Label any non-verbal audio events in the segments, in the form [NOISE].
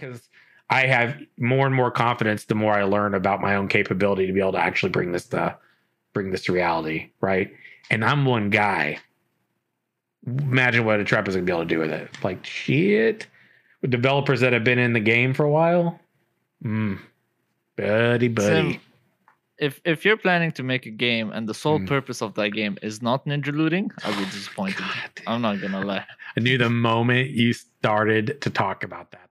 because I have more and more confidence the more I learn about my own capability to be able to actually bring this to bring this to reality, right? And I'm one guy. Imagine what a trap is gonna be able to do with it. Like shit. With developers that have been in the game for a while. Mm. Buddy, buddy. Sim, if if you're planning to make a game and the sole Mm. purpose of that game is not ninja looting, I'll be disappointed. God. I'm not gonna lie. I knew the moment you started to talk about that.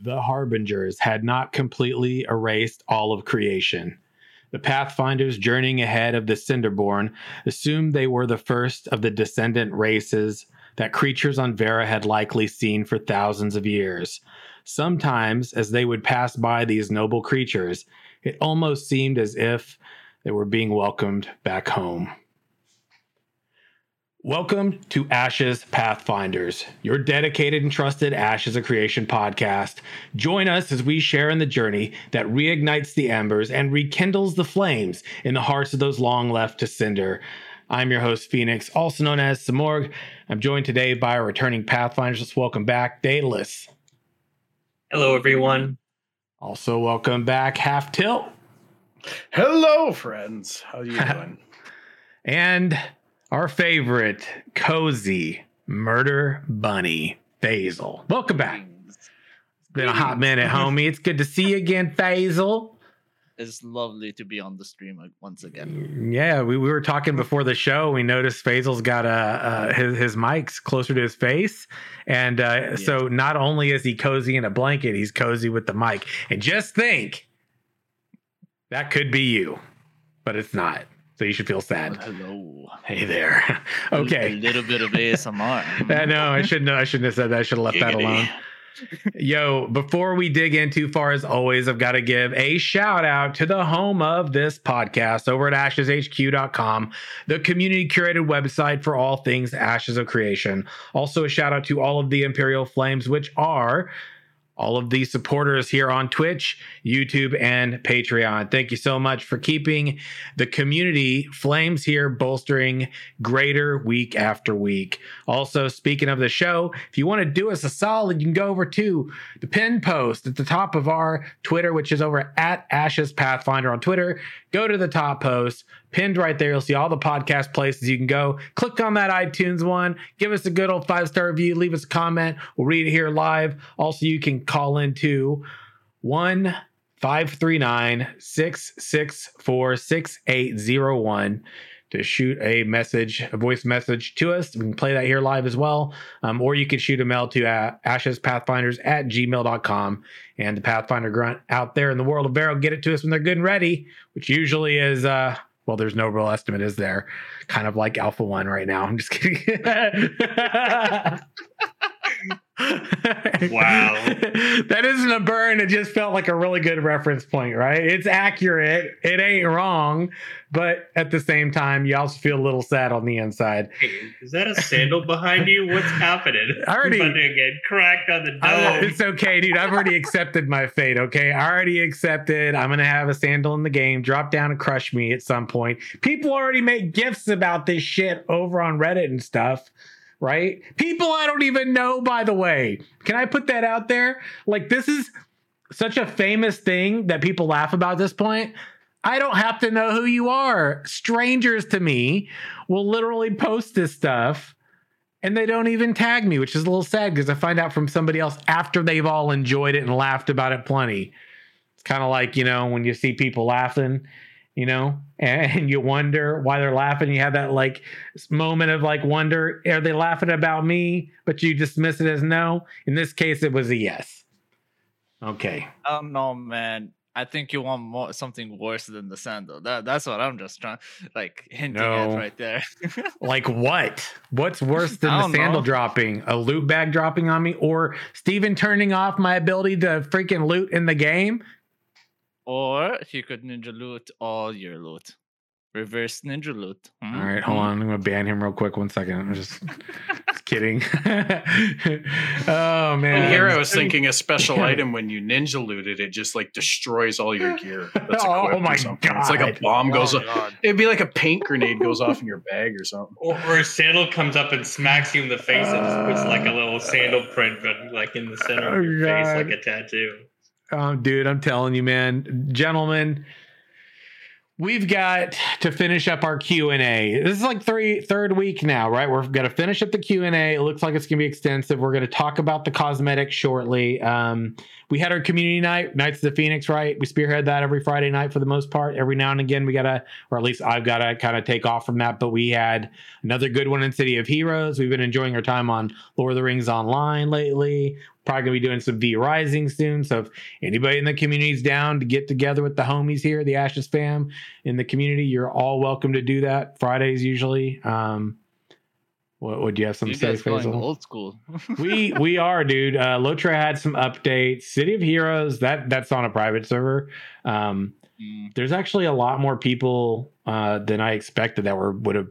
The Harbingers had not completely erased all of creation. The Pathfinders journeying ahead of the Cinderborn assumed they were the first of the descendant races that creatures on Verra had likely seen for thousands of years. Sometimes, as they would pass by these noble creatures, it almost seemed as if they were being welcomed back home. Welcome to Ashes Pathfinders, your dedicated and trusted Ashes of Creation podcast. Join us as we share in the journey that reignites the embers and rekindles the flames in the hearts of those long left to cinder. I'm your host, Phoenix, also known as Samorg. I'm joined today by our returning Pathfinders. Let's welcome back Daedalus. Hello, everyone. Also, welcome back Half Tilt. Hello, friends. How are you [LAUGHS] doing? And our favorite, cozy murder bunny, Basil. Welcome back. It's been a hot minute, homie. It's good to see you again, Basil. It's lovely to be on the stream once again. Yeah, we, we were talking before the show. We noticed Faisal's got uh, uh, his his mic's closer to his face, and uh, so not only is he cozy in a blanket, he's cozy with the mic. And just think, that could be you, but it's not. So you should feel sad. Oh, hello. Hey there. [LAUGHS] okay. A little bit of ASMR. [LAUGHS] I know I shouldn't. I shouldn't have said that. I should have left that alone. Yo, before we dig in too far, as always, I've got to give a shout out to the home of this podcast over at asheshq.com, the community curated website for all things Ashes of Creation. Also, a shout out to all of the Imperial Flames, which are all of the supporters here on Twitch, YouTube, and Patreon. Thank you so much for keeping the community flames here bolstering greater week after week. Also, speaking of the show, if you want to do us a solid, you can go over to the pin post at the top of our Twitter, which is over at Ashes Pathfinder on Twitter. Go to the top post, pinned right there. You'll see all the podcast places you can go. Click on that iTunes one, give us a good old five star review, leave us a comment. We'll read it here live. Also, you can call into one. 539 664 6801 to shoot a message, a voice message to us. We can play that here live as well. Um, or you can shoot a mail to uh, ashespathfinders at gmail.com. And the Pathfinder grunt out there in the world of Verra get it to us when they're good and ready, which usually is, uh, well, there's no real estimate, is there? Kind of like Alpha One right now. I'm just kidding. [LAUGHS] [LAUGHS] Wow. [LAUGHS] that isn't a burn. It just felt like a really good reference point, right? It's accurate. It ain't wrong. But at the same time, you also feel a little sad on the inside. Hey, is that a sandal behind you? What's happening? [LAUGHS] I already- I'm to get cracked on the I- dome. it's okay, dude. I've already accepted my fate. Okay, I already accepted. I'm gonna have a sandal in the game, drop down and crush me at some point. People already make gifts about this shit over on Reddit and stuff, right? People I don't even know, by the way. Can I put that out there? Like, this is such a famous thing that people laugh about at this point. I don't have to know who you are. Strangers to me will literally post this stuff and they don't even tag me, which is a little sad because I find out from somebody else after they've all enjoyed it and laughed about it plenty. It's kind of like, you know, when you see people laughing, you know, [LAUGHS] and you wonder why they're laughing. You have that like moment of like wonder, are they laughing about me? But you dismiss it as no. In this case, it was a yes. Okay. Um, oh no, man. I think you want more something worse than the sandal. That that's what I'm just trying like hinting at right there. [LAUGHS] Like what? What's worse than the sandal know. dropping? A loot bag dropping on me or Steven turning off my ability to freaking loot in the game? Or he could ninja loot all your loot. reverse ninja loot. All Hmm? right, hold Hmm? on. I'm gonna ban him real quick. One second. I'm just, just [LAUGHS] kidding. [LAUGHS] oh man. And here I was thinking a special Yeah. [LAUGHS] item when you ninja loot it, it just like destroys all your gear. That's Oh equipped my god! It's like a bomb goes Oh, off. It'd be like a paint grenade goes off in your bag or something. Or, or a sandal comes up and smacks you in the face and just puts like a little sandal print, but like in the center Oh, of your face, like a tattoo. Um, dude, I'm telling you, man, gentlemen, we've got to finish up our Q and A. This is like three third week now, right? We're gonna finish up the Q and A. It looks like it's gonna be extensive. We're gonna talk about the cosmetics shortly. Um, we had our community night, Nights of the Phoenix, right? We spearhead that every Friday night for the most part. Every now and again, we gotta, or at least I've gotta kind of take off from that. But we had another good one in City of Heroes. We've been enjoying our time on Lord of the Rings Online lately. Probably gonna be doing some V Rising soon. So if anybody in the community is down to get together with the homies here, the Ashes fam in the community, you're all welcome to do that. Fridays usually. Um, what would you have some You say, Faisal? old school. [LAUGHS] we we are, dude. Uh, LOTRO had some updates. City of Heroes that that's on a private server. Um, Mm. there's actually a lot more people uh, than I expected that were would have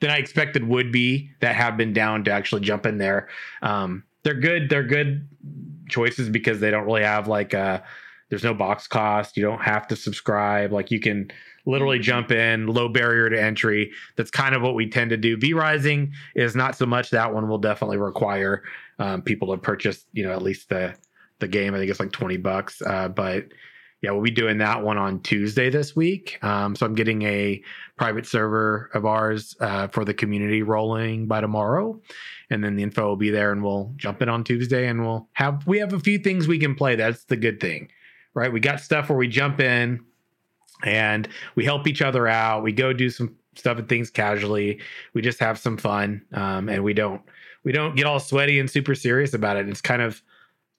than I expected would be that have been down to actually jump in there. Um, they're good. They're good choices because they don't really have like uh there's no box cost. You don't have to subscribe. Like you can literally jump in, low barrier to entry. That's kind of what we tend to do. V Rising is not so much. That one will definitely require um, people to purchase, you know, at least the the game. I think it's like twenty bucks. Uh, but yeah, we'll be doing that one on Tuesday this week. Um, so I'm getting a private server of ours uh, for the community rolling by tomorrow, and then the info will be there, and we'll jump in on Tuesday, and we'll have we have a few things we can play. That's the good thing, right? We got stuff where we jump in, and we help each other out. We go do some stuff and things casually. We just have some fun, um, and we don't we don't get all sweaty and super serious about it. It's kind of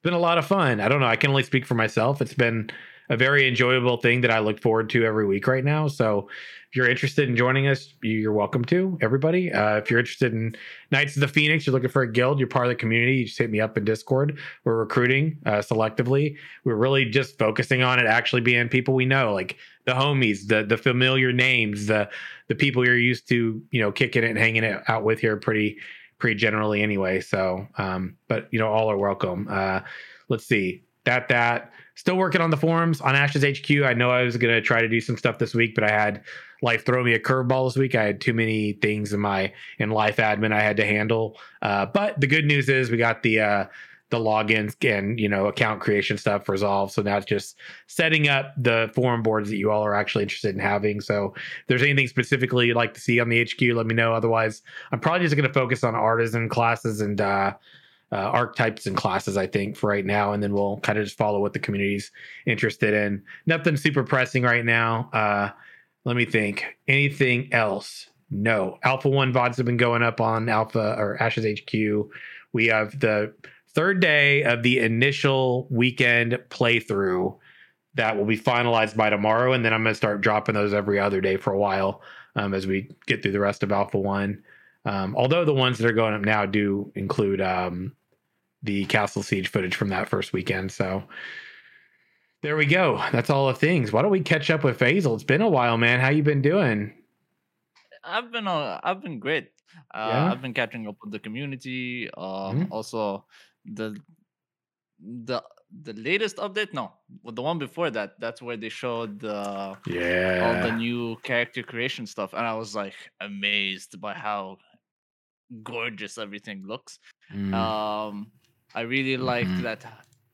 been a lot of fun. I don't know. I can only speak for myself. It's been a very enjoyable thing that I look forward to every week right now. So if you're interested in joining us, you're welcome to everybody. Uh, if you're interested in Knights of the Phoenix, you're looking for a guild, you're part of the community, you just hit me up in Discord. We're recruiting uh, selectively. We're really just focusing on it actually being people we know, like the homies, the the familiar names, the the people you're used to, you know, kicking it and hanging it out with here pretty pretty generally anyway. So, um, but you know, all are welcome. Uh, let's see that that still working on the forums on Ashes HQ. I know I was gonna try to do some stuff this week, but I had life throw me a curveball this week. I had too many things in my in life admin I had to handle. Uh, but the good news is we got the uh, the logins and you know account creation stuff resolved. So now it's just setting up the forum boards that you all are actually interested in having. So if there's anything specifically you'd like to see on the HQ, let me know. Otherwise, I'm probably just going to focus on artisan classes and uh, uh, archetypes and classes, I think, for right now. And then we'll kind of just follow what the community's interested in. Nothing super pressing right now. Uh, let me think. Anything else? No. Alpha 1 VODs have been going up on Alpha or Ashes HQ. We have the third day of the initial weekend playthrough that will be finalized by tomorrow. And then I'm going to start dropping those every other day for a while um, as we get through the rest of Alpha 1. Um, although the ones that are going up now do include um, the Castle Siege footage from that first weekend. So there we go. That's all the things. Why don't we catch up with Faisal? It's been a while, man. How you been doing? I've been uh, I've been great. Uh, Yeah? I've been catching up with the community. Uh, Mhm. Also, the the the latest update. No, well, the one before that. That's where they showed the yeah all the new character creation stuff, and I was like amazed by how gorgeous everything looks. Mm. Um, I really like Mhm. that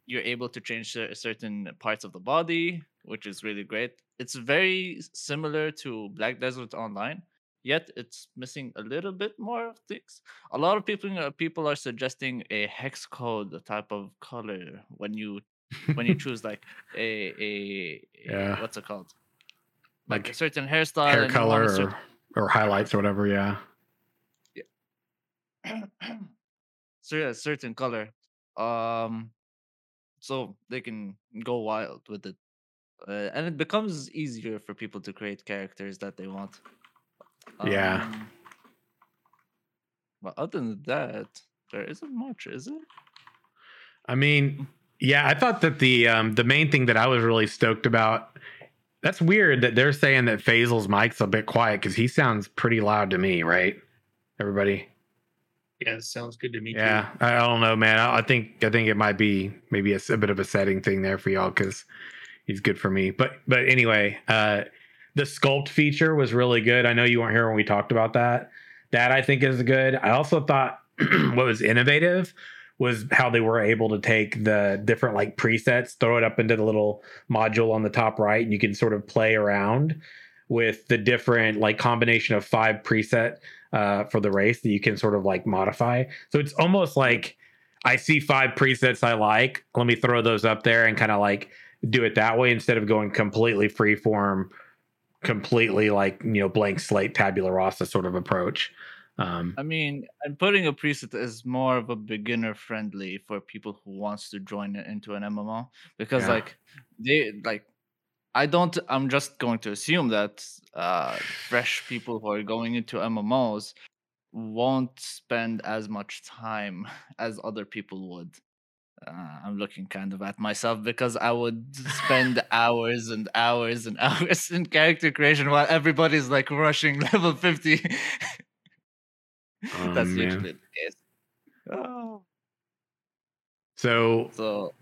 you're able to change certain parts of the body, which is really great. It's very similar to Black Desert Online, yet it's missing a little bit more of things. A lot of people uh, people are suggesting a hex code type of color when you when you choose like a a, a- [LAUGHS] what's it called like, like a certain hairstyle hair and color or, certain- or highlights or whatever. Yeah. [CLEARS THROAT] so yeah, certain color. Um, so they can go wild with it, uh, and it becomes easier for people to create characters that they want. Yeah. Um, But other than that, there isn't much, is it? I mean, yeah, I thought that the um, the main thing that I was really stoked about That's weird that they're saying that Faisal's mic's a bit quiet because he sounds pretty loud to me, right? Everybody. Yeah, sounds good to me. Yeah, I, I don't know, man. I, I think I think it might be maybe a bit of a setting thing there for y'all because he's good for me. But but anyway, uh, the sculpt feature was really good. I know you weren't here when we talked about that. That I think is good. I also thought [CLEARS THROAT] what was innovative was how they were able to take the different like presets, throw it up into the little module on the top right, and you can sort of play around with the different like combination of five preset uh, for the race that you can sort of like modify. So it's almost like I see five presets I like. Let me throw those up there and kind of like do it that way instead of going completely freeform, completely like you know blank slate tabula rasa sort of approach. Um, I mean, and putting a preset is more of a beginner friendly for people who wants to join into an MMO because Yeah. like they like I don't I'm just going to assume that uh fresh people who are going into MMOs won't spend as much time [LAUGHS] as other people would. Uh, I'm looking kind of at myself because I would spend [LAUGHS] hours and hours and [LAUGHS] hours in character creation while everybody's like rushing level 50. Oh, That's man. usually the case. Oh. [SIGHS] so So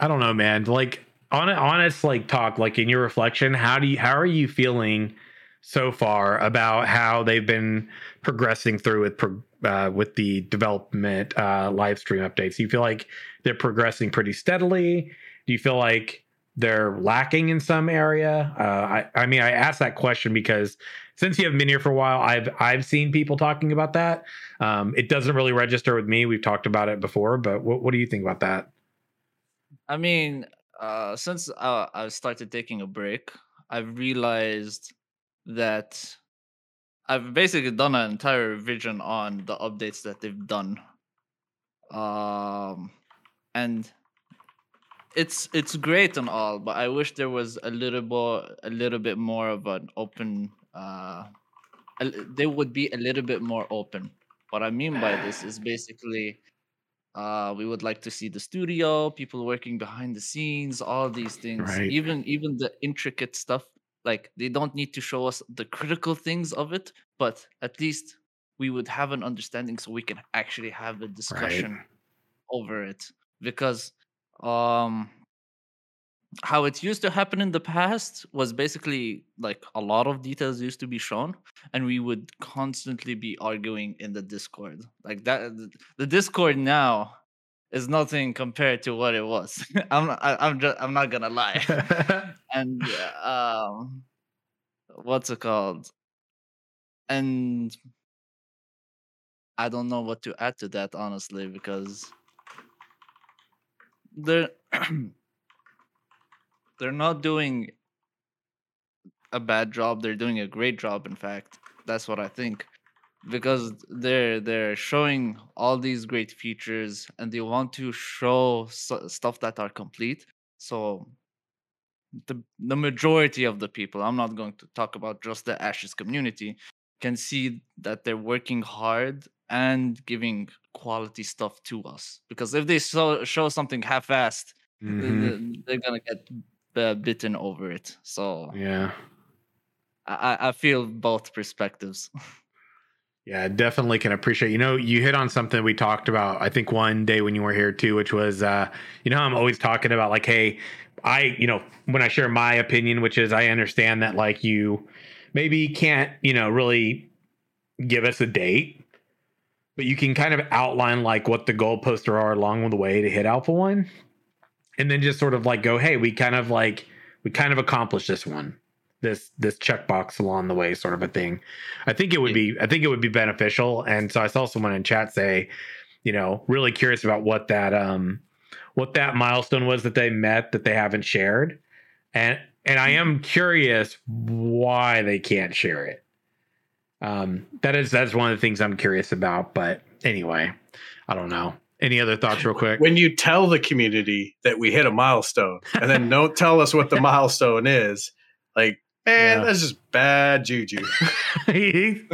I don't know, man. Like on honest like talk, like in your reflection, how do you how are you feeling so far about how they've been progressing through with uh, with the development uh, live stream updates? Do you feel like they're progressing pretty steadily? Do you feel like they're lacking in some area? Uh, I I mean, I asked that question because since you haven't been here for a while, I've I've seen people talking about that. Um, it doesn't really register with me. We've talked about it before, but what what do you think about that? I mean, uh, since uh, I started taking a break, I've realized that I've basically done an entire revision on the updates that they've done, um, and it's it's great and all, but I wish there was a little more, a little bit more of an open. Uh, they would be a little bit more open. What I mean by this is [SIGHS] basically uh we would like to see the studio people working behind the scenes all these things. Right. even even the intricate stuff like they don't need to show us the critical things of it but at least we would have an understanding so we can actually have a discussion over it. Because um how it used to happen in the past was basically like a lot of details used to be shown and we would constantly be arguing in the discord. Like that the discord now is nothing compared to what it was. [LAUGHS] I'm not, I, i'm just i'm not gonna lie. [LAUGHS] [LAUGHS] And um what's it called? And i don't know what to add to that honestly because they're [CLEARS THROAT] they're not doing a bad job they're doing a great job in fact that's what i think because they're they're showing all these great features and they want to show stuff that are complete so the the majority of the people i'm not going to talk about just the ashes community can see that they're working hard and giving quality stuff to us because if they show, show something half-assed th- Mhm. th- they're gonna get uh, bitten over it so Yeah. I, I- feel both perspectives [LAUGHS] Yeah, definitely can appreciate. You know, you hit on something we talked about. I think one day when you were here too, which was, uh, you know, I'm always talking about like, hey, I, you know, when I share my opinion, which is I understand that like you maybe can't, you know, really give us a date, but you can kind of outline like what the goalposts are along the way to hit Alpha One, and then just sort of like go, hey, we kind of like we kind of accomplished this one, this this checkbox along the way, sort of a thing. I think it would be I think it would be beneficial. And so I saw someone in chat say, you know, really curious about what that um what that milestone was that they met that they haven't shared. And and I am curious why they can't share it. Um that is that's one of the things I'm curious about. But anyway, I don't know. Any other thoughts real quick? When you tell the community that we hit a milestone and then don't tell us what the [LAUGHS] milestone is, like, man, Yeah. that's just bad juju. [LAUGHS]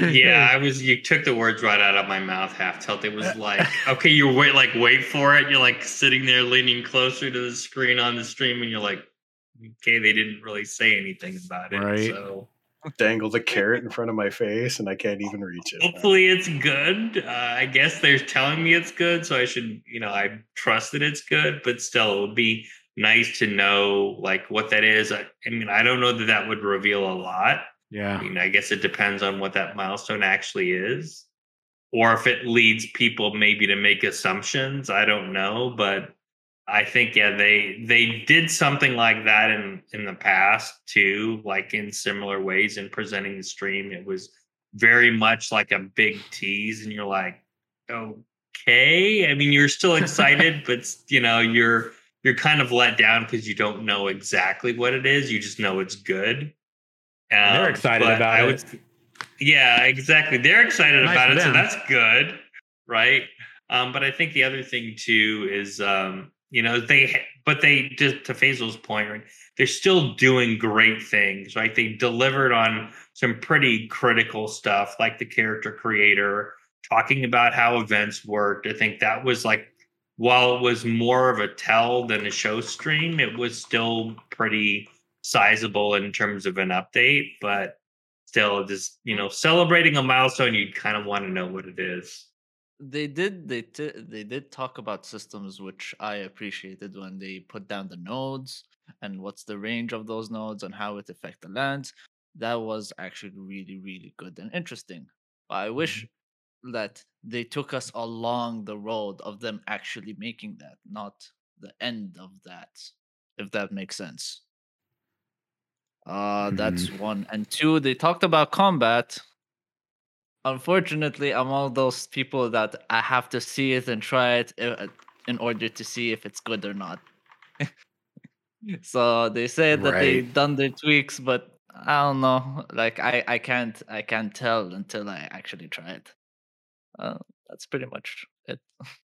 Yeah, I was. You took the words right out of my mouth. Half tilt. It was [LAUGHS] like, okay, you wait, like wait for it. You're like sitting there, leaning closer to the screen on the stream, and you're like, okay, they didn't really say anything about it. Right. So Dangle the carrot in front of my face and I can't even reach it. hopefully it's good. Uh, I guess they're telling me it's good, so I should, you know, I trust that it's good. But still, it would be nice to know like what that is. I, I mean, I don't know that that would reveal a lot. I Yeah. mean, I guess it depends on what that milestone actually is, or if it leads people maybe to make assumptions. I don't know, but I think yeah, they they did something like that in in the past too, like in similar ways in presenting the stream. It was very much like a big tease, and you're like, okay. I mean, you're still [LAUGHS] excited, but you know, you're you're kind of let down because you don't know exactly what it is. You just know it's good. They're Um, excited about I it. yeah, exactly. They're excited Nice about it, so that's good, right? Um, but I think the other thing too is, um, you know, they, but they just to Faisal's point, right? They're still doing great things, right? They delivered on some pretty critical stuff, like the character creator, talking about how events worked. I think that was like, while it was more of a tell than a show stream, it was still pretty sizable in terms of an update, but still just you know celebrating a milestone you kind of want to know what it is they did they t- they did talk about systems which I appreciated when they put down the nodes and what's the range of those nodes and how it affect the lands. That was actually really really good and interesting. But I wish that they took us along the road of them actually making that, not the end of that. If that makes sense. Uh, that's one. And two, they talked about combat. Unfortunately, I'm one of those people that I have to see it and try it uh, in order to see if it's good or not. [LAUGHS] so they said that they've done their tweaks, but I don't know. Like I, I can't, I can't tell until I actually try it. Uh, that's pretty much it. [LAUGHS]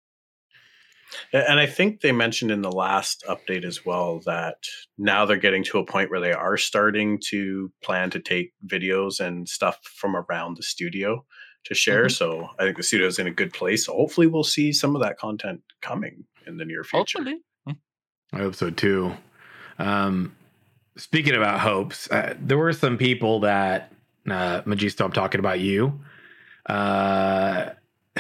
A- And I think they mentioned in the last update as well that now they're getting to a point where they are starting to plan to take videos and stuff from around the studio to share. Mhm. So I think the studio is in a good place. So hopefully we'll see some of that content coming in the near future. Hopefully, I hope so too. Um, speaking about hopes, uh, there were some people that uh, Magisto, I'm talking about you, uh,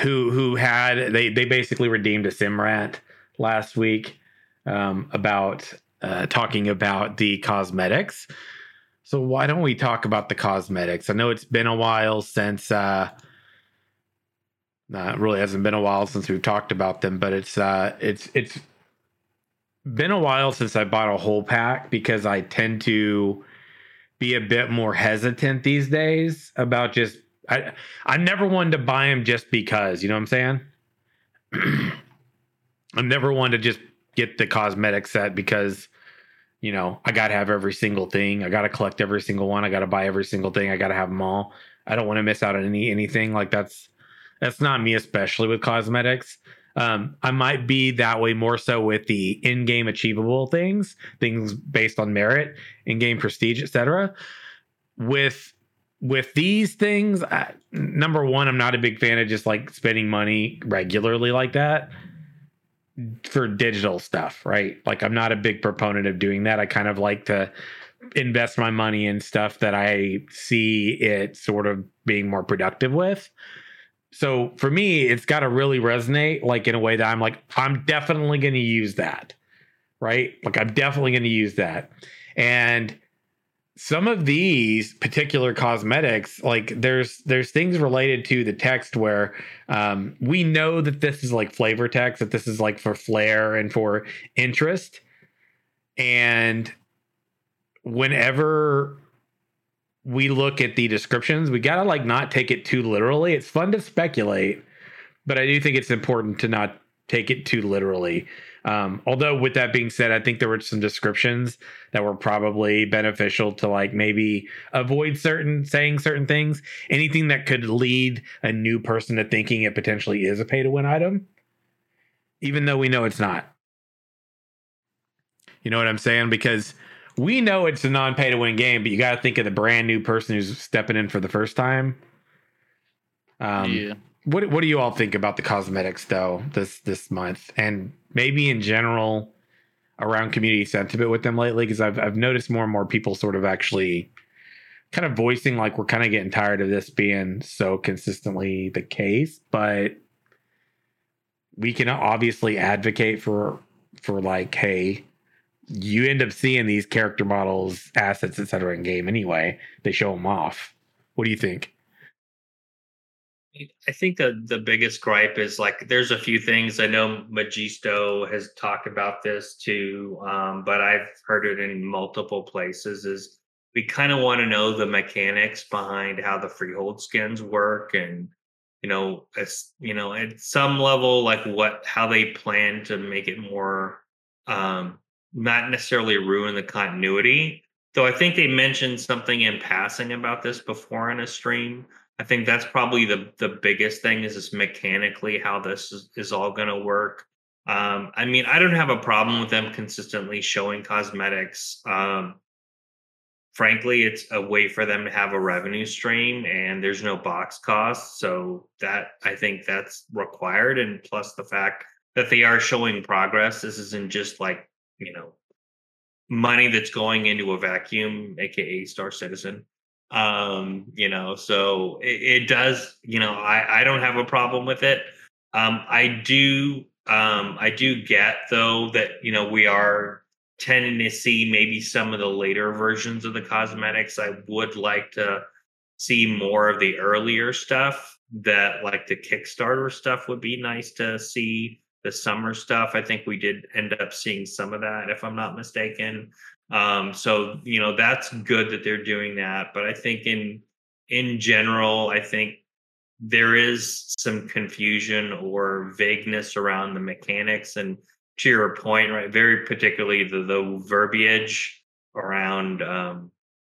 who who had they they basically redeemed a Simrat last week um, about uh, talking about the cosmetics. So why don't we talk about the cosmetics? I know it's been a while since. Uh, it really hasn't been a while since we've talked about them, but it's uh, it's it's been a while since I bought a whole pack because I tend to be a bit more hesitant these days about just I I'm never one to buy them just because, you know what I'm saying? [CLEARS THROAT] I'm never one to just get the cosmetic set because you know, I got to have every single thing. I got to collect every single one. I got to buy every single thing. I got to have them all. I don't want to miss out on any anything like that's that's not me especially with cosmetics. Um, I might be that way more so with the in-game achievable things, things based on merit, in-game prestige, etc. With with these things, I, number one, I'm not a big fan of just like spending money regularly like that for digital stuff, right? Like I'm not a big proponent of doing that. I kind of like to invest my money in stuff that I see it sort of being more productive with so for me it's got to really resonate like in a way that i'm like i'm definitely going to use that right like i'm definitely going to use that and some of these particular cosmetics like there's there's things related to the text where um, we know that this is like flavor text that this is like for flair and for interest and whenever we look at the descriptions, we gotta like not take it too literally. It's fun to speculate, but I do think it's important to not take it too literally. Um, although, with that being said, I think there were some descriptions that were probably beneficial to like maybe avoid certain saying certain things, anything that could lead a new person to thinking it potentially is a pay to win item, even though we know it's not. You know what I'm saying? Because we know it's a non pay to win game, but you got to think of the brand new person who's stepping in for the first time. Um, yeah. What What do you all think about the cosmetics though this this month, and maybe in general? around community sentiment with them lately because I've I've noticed more and more people sort of actually kind of voicing like we're kind of getting tired of this being so consistently the case, but we can obviously advocate for for like, hey, you end up seeing these character models, assets, etc. in game anyway. They show them off. What do you think? I think the the biggest gripe is like there's a few things I know Magisto has talked about this too, um, but I've heard it in multiple places. Is we kind of want to know the mechanics behind how the freehold skins work, and you know, as you know, at some level, like what how they plan to make it more, um, not necessarily ruin the continuity. Though I think they mentioned something in passing about this before in a stream I think that's probably the the biggest thing is just mechanically how this is, is all going to work. Um, I mean, I don't have a problem with them consistently showing cosmetics. Um, frankly, it's a way for them to have a revenue stream, and there's no box cost, so that I think that's required. And plus the fact that they are showing progress. This isn't just like you know money that's going into a vacuum, aka Star Citizen um you know so it, it, does you know i i don't have a problem with it. Um i do um i do get though that you know we are tending to see maybe some of the later versions of the cosmetics. I would like to see more of the earlier stuff that like the kickstarter stuff would be nice to see the summer stuff. I think we did end up seeing some of that if i'm not mistaken um, so you know that's good that they're doing that. But I think in in general, I think there is some confusion or vagueness around the mechanics and to your point, right? Very particularly the the verbiage around um,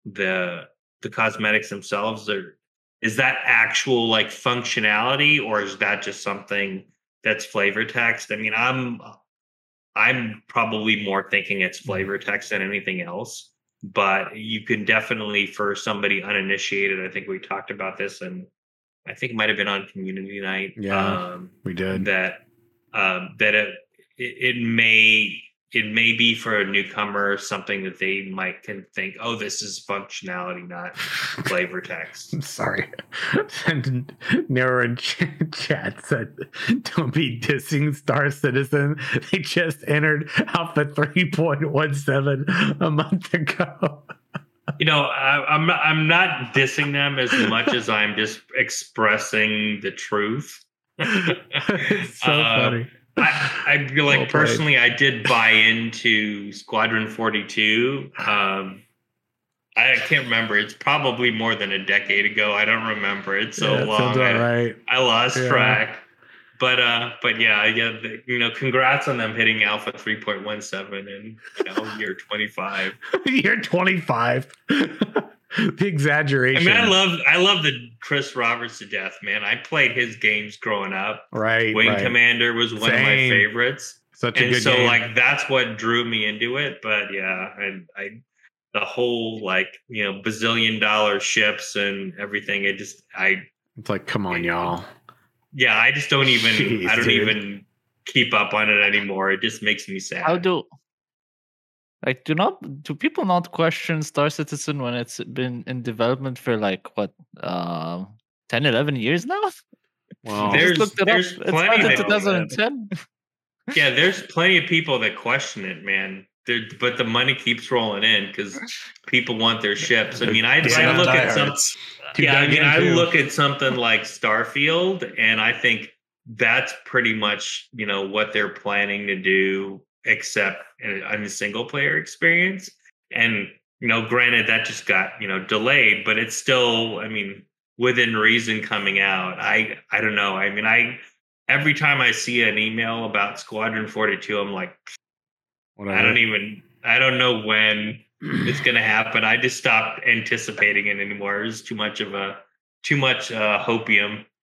the the cosmetics themselves. Are, is that actual like functionality, or is that just something that's flavor text? I mean, I'm I'm probably more thinking it's mm-hmm. flavor text than anything else. But you can definitely, for somebody uninitiated, I think we talked about this, and I think it might have been on community night. Yeah, um, we did that. Um, that it, it may it may be for a newcomer something that they might can think, oh, this is functionality, not [LAUGHS] flavor text. I'm [LAUGHS] Sorry. [LAUGHS] And Narrow in chat said, don't be dissing Star Citizen. They just entered Alpha 3.17 a month ago. You know, I, am not, I'm not dissing them as much as I'm just expressing the truth. it's so uh, funny I, I feel like well personally, I did buy into Squadron 42. Um, I can't remember. It's probably more than a decade ago. I don't remember. It's so yeah, long. I, right. I lost yeah. track. But uh, but yeah, yeah, the, you know, congrats on them hitting Alpha 3.17 in you know year 25. [LAUGHS] year 25. [LAUGHS] [LAUGHS] the exaggeration. I mean, I love I love the Chris Roberts to death, man. I played his games growing up. Right. Wing right. Commander was one Same. of my favorites. Such a and good so game. like that's what drew me into it. But yeah, and I the whole like you know bazillion dollar ships and everything. It just I. It's like come on, y'all. Yeah, I just don't even. Jeez, I don't dude. even keep up on it anymore. It just makes me sad. How do like, do not do people not question Star Citizen when it's been in development for like what, uh, 10, 11 years now? [LAUGHS] Wow. There's, there's plenty it's 2010. [LAUGHS] yeah, there's plenty of people that question it, man. There, but the money keeps rolling in because people want their ships. I mean, I, I look at some. Yeah, I mean, I look at something like Starfield, and I think that's pretty much you know what they're planning to do except in a single player experience. And you know, granted that just got you know delayed, but it's still, I mean, within reason coming out. I I don't know. I mean, I every time I see an email about Squadron Forty Two, I'm like, Whatever. I don't even I don't know when it's gonna [CLEARS THROAT] happen. I just stopped anticipating it anymore. It's too much of a too much uh, hopium too much hope.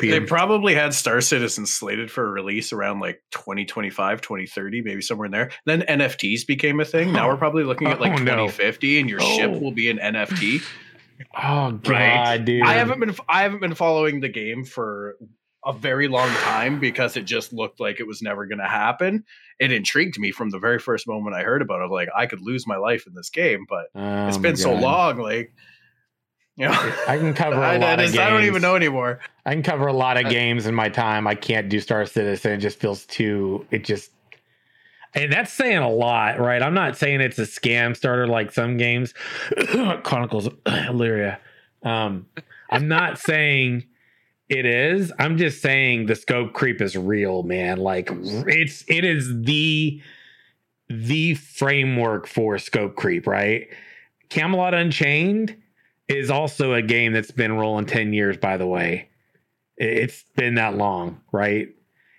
They, they probably had Star Citizen slated for a release around like 2025, 2030, maybe somewhere in there. Then NFTs became a thing. Now we're [GASPS] probably looking at like oh, 2050, no. and your oh. ship will be an NFT. [SIGHS] Oh god, right? dude! I haven't been I haven't been following the game for a very long time because it just looked like it was never going to happen. It intrigued me from the very first moment I heard about it. Like I could lose my life in this game, but Oh it's been so long. Like, you [LAUGHS] I can cover a I, lot I of just- I don't even games. know anymore. I can cover a lot of I- games in my time. I can't do Star Citizen. It just feels too. It just. And that's saying a lot, right? I'm not saying it's a scam starter like some games, [COUGHS] Chronicles of [COUGHS] Elyria. Um, I'm not [LAUGHS] saying it is. I'm just saying the scope creep is real, man. Like it's it is the the framework for scope creep, right? Camelot Unchained is also a game that's been rolling 10 years, by the way. It- It's been that long, right?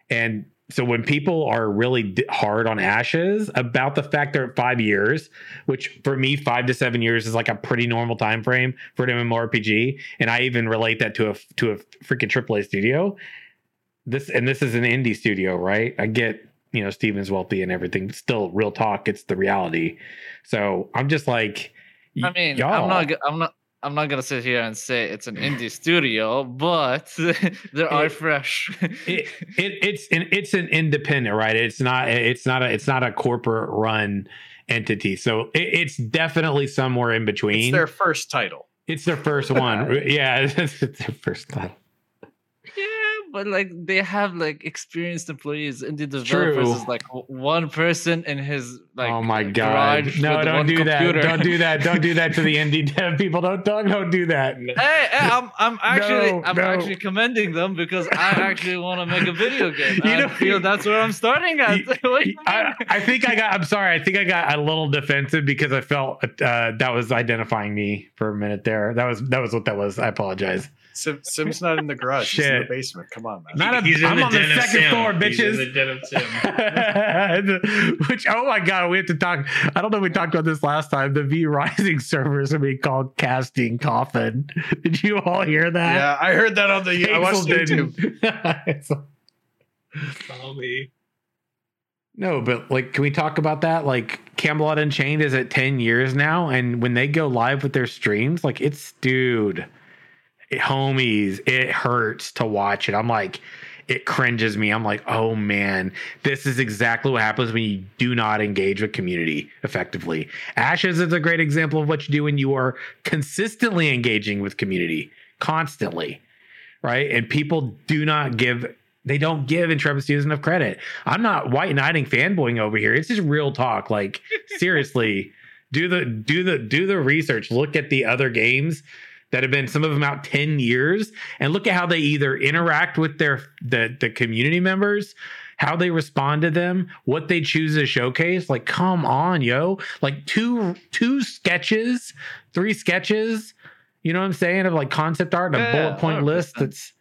And so when people are really hard on Ashes about the fact they're at five years, which for me, five to seven years is like a pretty normal time frame for an MMORPG, and I even relate that to a to a freaking AAA studio. This and this is an indie studio, right? I get you know Steven's wealthy and everything. but Still, real talk, it's the reality. So I'm just like, I mean, y'all, I'm not. I'm not. I'm not gonna sit here and say it's an indie [LAUGHS] studio, but [LAUGHS] there are It- fresh. it, it it's an it's an independent right it's not it's not a it's not a corporate run entity so it, it's definitely somewhere in between It's their first title. It's their first one [LAUGHS] yeah it's their first time yeah, but like they have like experienced employees. Indie developers True. is like one person in his like. oh my god no don't do that don't do that don't do that to the [LAUGHS] indie dev people don't don't, don't do that Hey, hey, I'm I'm [LAUGHS] actually No, I'm no. actually commending them because I actually want to make a video game. [LAUGHS] You I know- feel that's where I'm starting at. You- What do you I. I think I got. I'm sorry. I think I got a little defensive because I felt uh, that was identifying me for a minute there. That was that was what that was. I apologize. Sim, Sim's not in the garage. He's in the basement. Come on, man. Not a- He's in I'm the on the den of second Sim. floor, He's in bitches. the den of Sim. [LAUGHS] Which oh my god, we have to talk. I don't know if we talked about this last time. The V Rising [LAUGHS] servers are being called casting coffin. [LAUGHS] Did you all hear that? Yeah, I heard that on the. I watched Hazel YouTube. didn't. So- Follow me. no, but like, can we talk about that? Like, Camelot Unchained is at ten years now, and when they go live with their streams, like, it's dude, it, homies, it hurts to watch it. I'm like, it cringes me. I'm like, oh man, this is exactly what happens when you do not engage with community effectively. Ashes is a great example of what you do when you are consistently engaging with community, constantly, right? And people do not give. They don't give Intrepid Studios enough credit. I'm not white knighting fanboying over here. It's just real talk. Like seriously, [LAUGHS] do the do the do the research. Look at the other games that have been some of them out 10 years. And look at how they either interact with their the the community members how they respond to them what they choose to showcase. Like come on yo. Like two two sketches three sketches you know what i'm saying of like concept art and a Yeah, bullet point list 100%. that's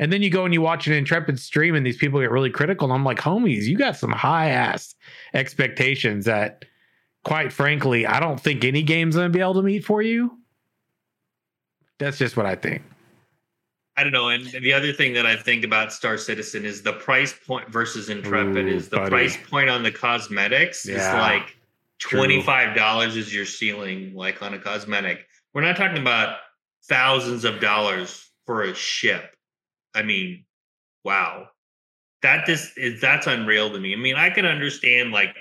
and then you go and you watch an intrepid stream and these people get really critical and i'm like homies you got some high ass expectations that quite frankly i don't think any game's gonna be able to meet for you that's just what I think. I don't know. And the other thing that I think about Star Citizen is the price point versus Intrepid Ooh, is the buddy. price point on the cosmetics is like $25 is your ceiling, like on a cosmetic. We're not talking about thousands of dollars for a ship. I mean, wow. That just is that's unreal to me. I mean, I can understand like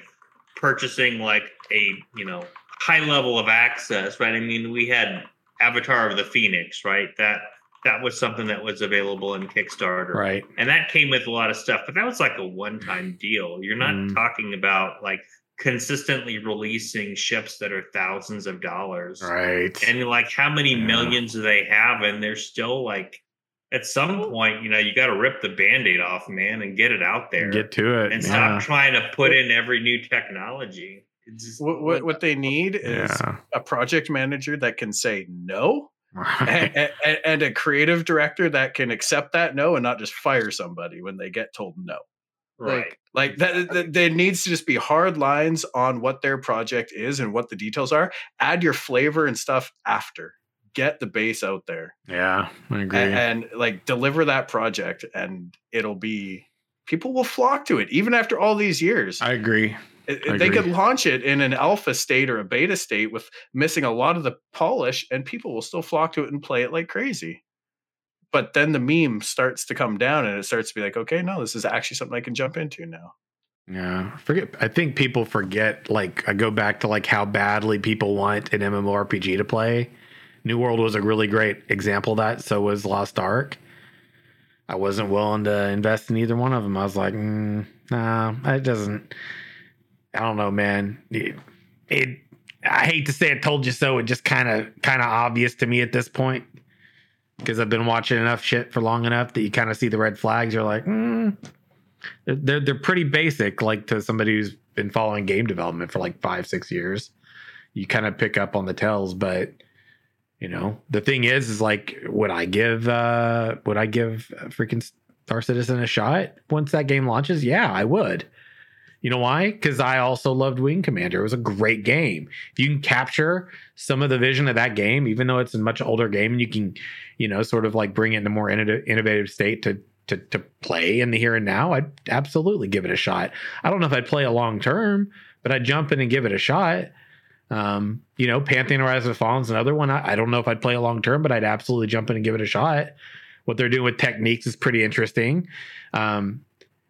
purchasing like a, you know, high level of access, right? I mean, we had Avatar of the Phoenix, right? That that was something that was available in Kickstarter. Right. And that came with a lot of stuff, but that was like a one-time deal. You're not Mm. talking about like consistently releasing ships that are thousands of dollars. Right. And like how many Yeah. millions do they have? And they're still like at some point, you know, you got to rip the band-aid off, man, and get it out there. Get to it. and yeah. stop trying to put in every new technology. It's just, What, what, what they need is Yeah. a project manager that can say no and, and, and a creative director that can accept that no and not just fire somebody when they get told no. right. Like that, that there needs to just be hard lines on what their project is and what the details are. Add your flavor and stuff after. Get the base out there yeah, I agree. and, and like deliver that project, and it'll be people will flock to it even after all these years. I agree. I they could launch it in an alpha state or a beta state with missing a lot of the polish, and people will still flock to it and play it like crazy. but then the meme starts to come down and it starts to be like, okay, no, this is actually something I can jump into now. Yeah, forget. I think people forget. Like, I go back to like how badly people want an MMORPG to play. New World was a really great example of that. So was Lost Ark. I wasn't willing to invest in either one of them. I was like, mm, nah, it doesn't. I don't know, man. It, it I hate to say it told you so. It just kind of kind of obvious to me at this point because I've been watching enough shit for long enough that you kind of see the red flags. You're like, mm, they're they're pretty basic. Like to somebody who's been following game development for like five six years, you kind of pick up on the tells. But you know, the thing is, is like, would I give uh would I give freaking Star Citizen a shot once that game launches? Yeah, I would. You know why? Because I also loved Wing Commander. It was a great game. If you can capture some of the vision of that game, even though it's a much older game, and you can, you know, sort of like bring it in a more innovative state to to to play in the here and now, I'd absolutely give it a shot. I don't know if I'd play a long term, but I'd jump in and give it a shot. Um, you know, Pantheon Rise of Fallen's another one. I, I don't know if I'd play a long term, but I'd absolutely jump in and give it a shot. What they're doing with techniques is pretty interesting. Um,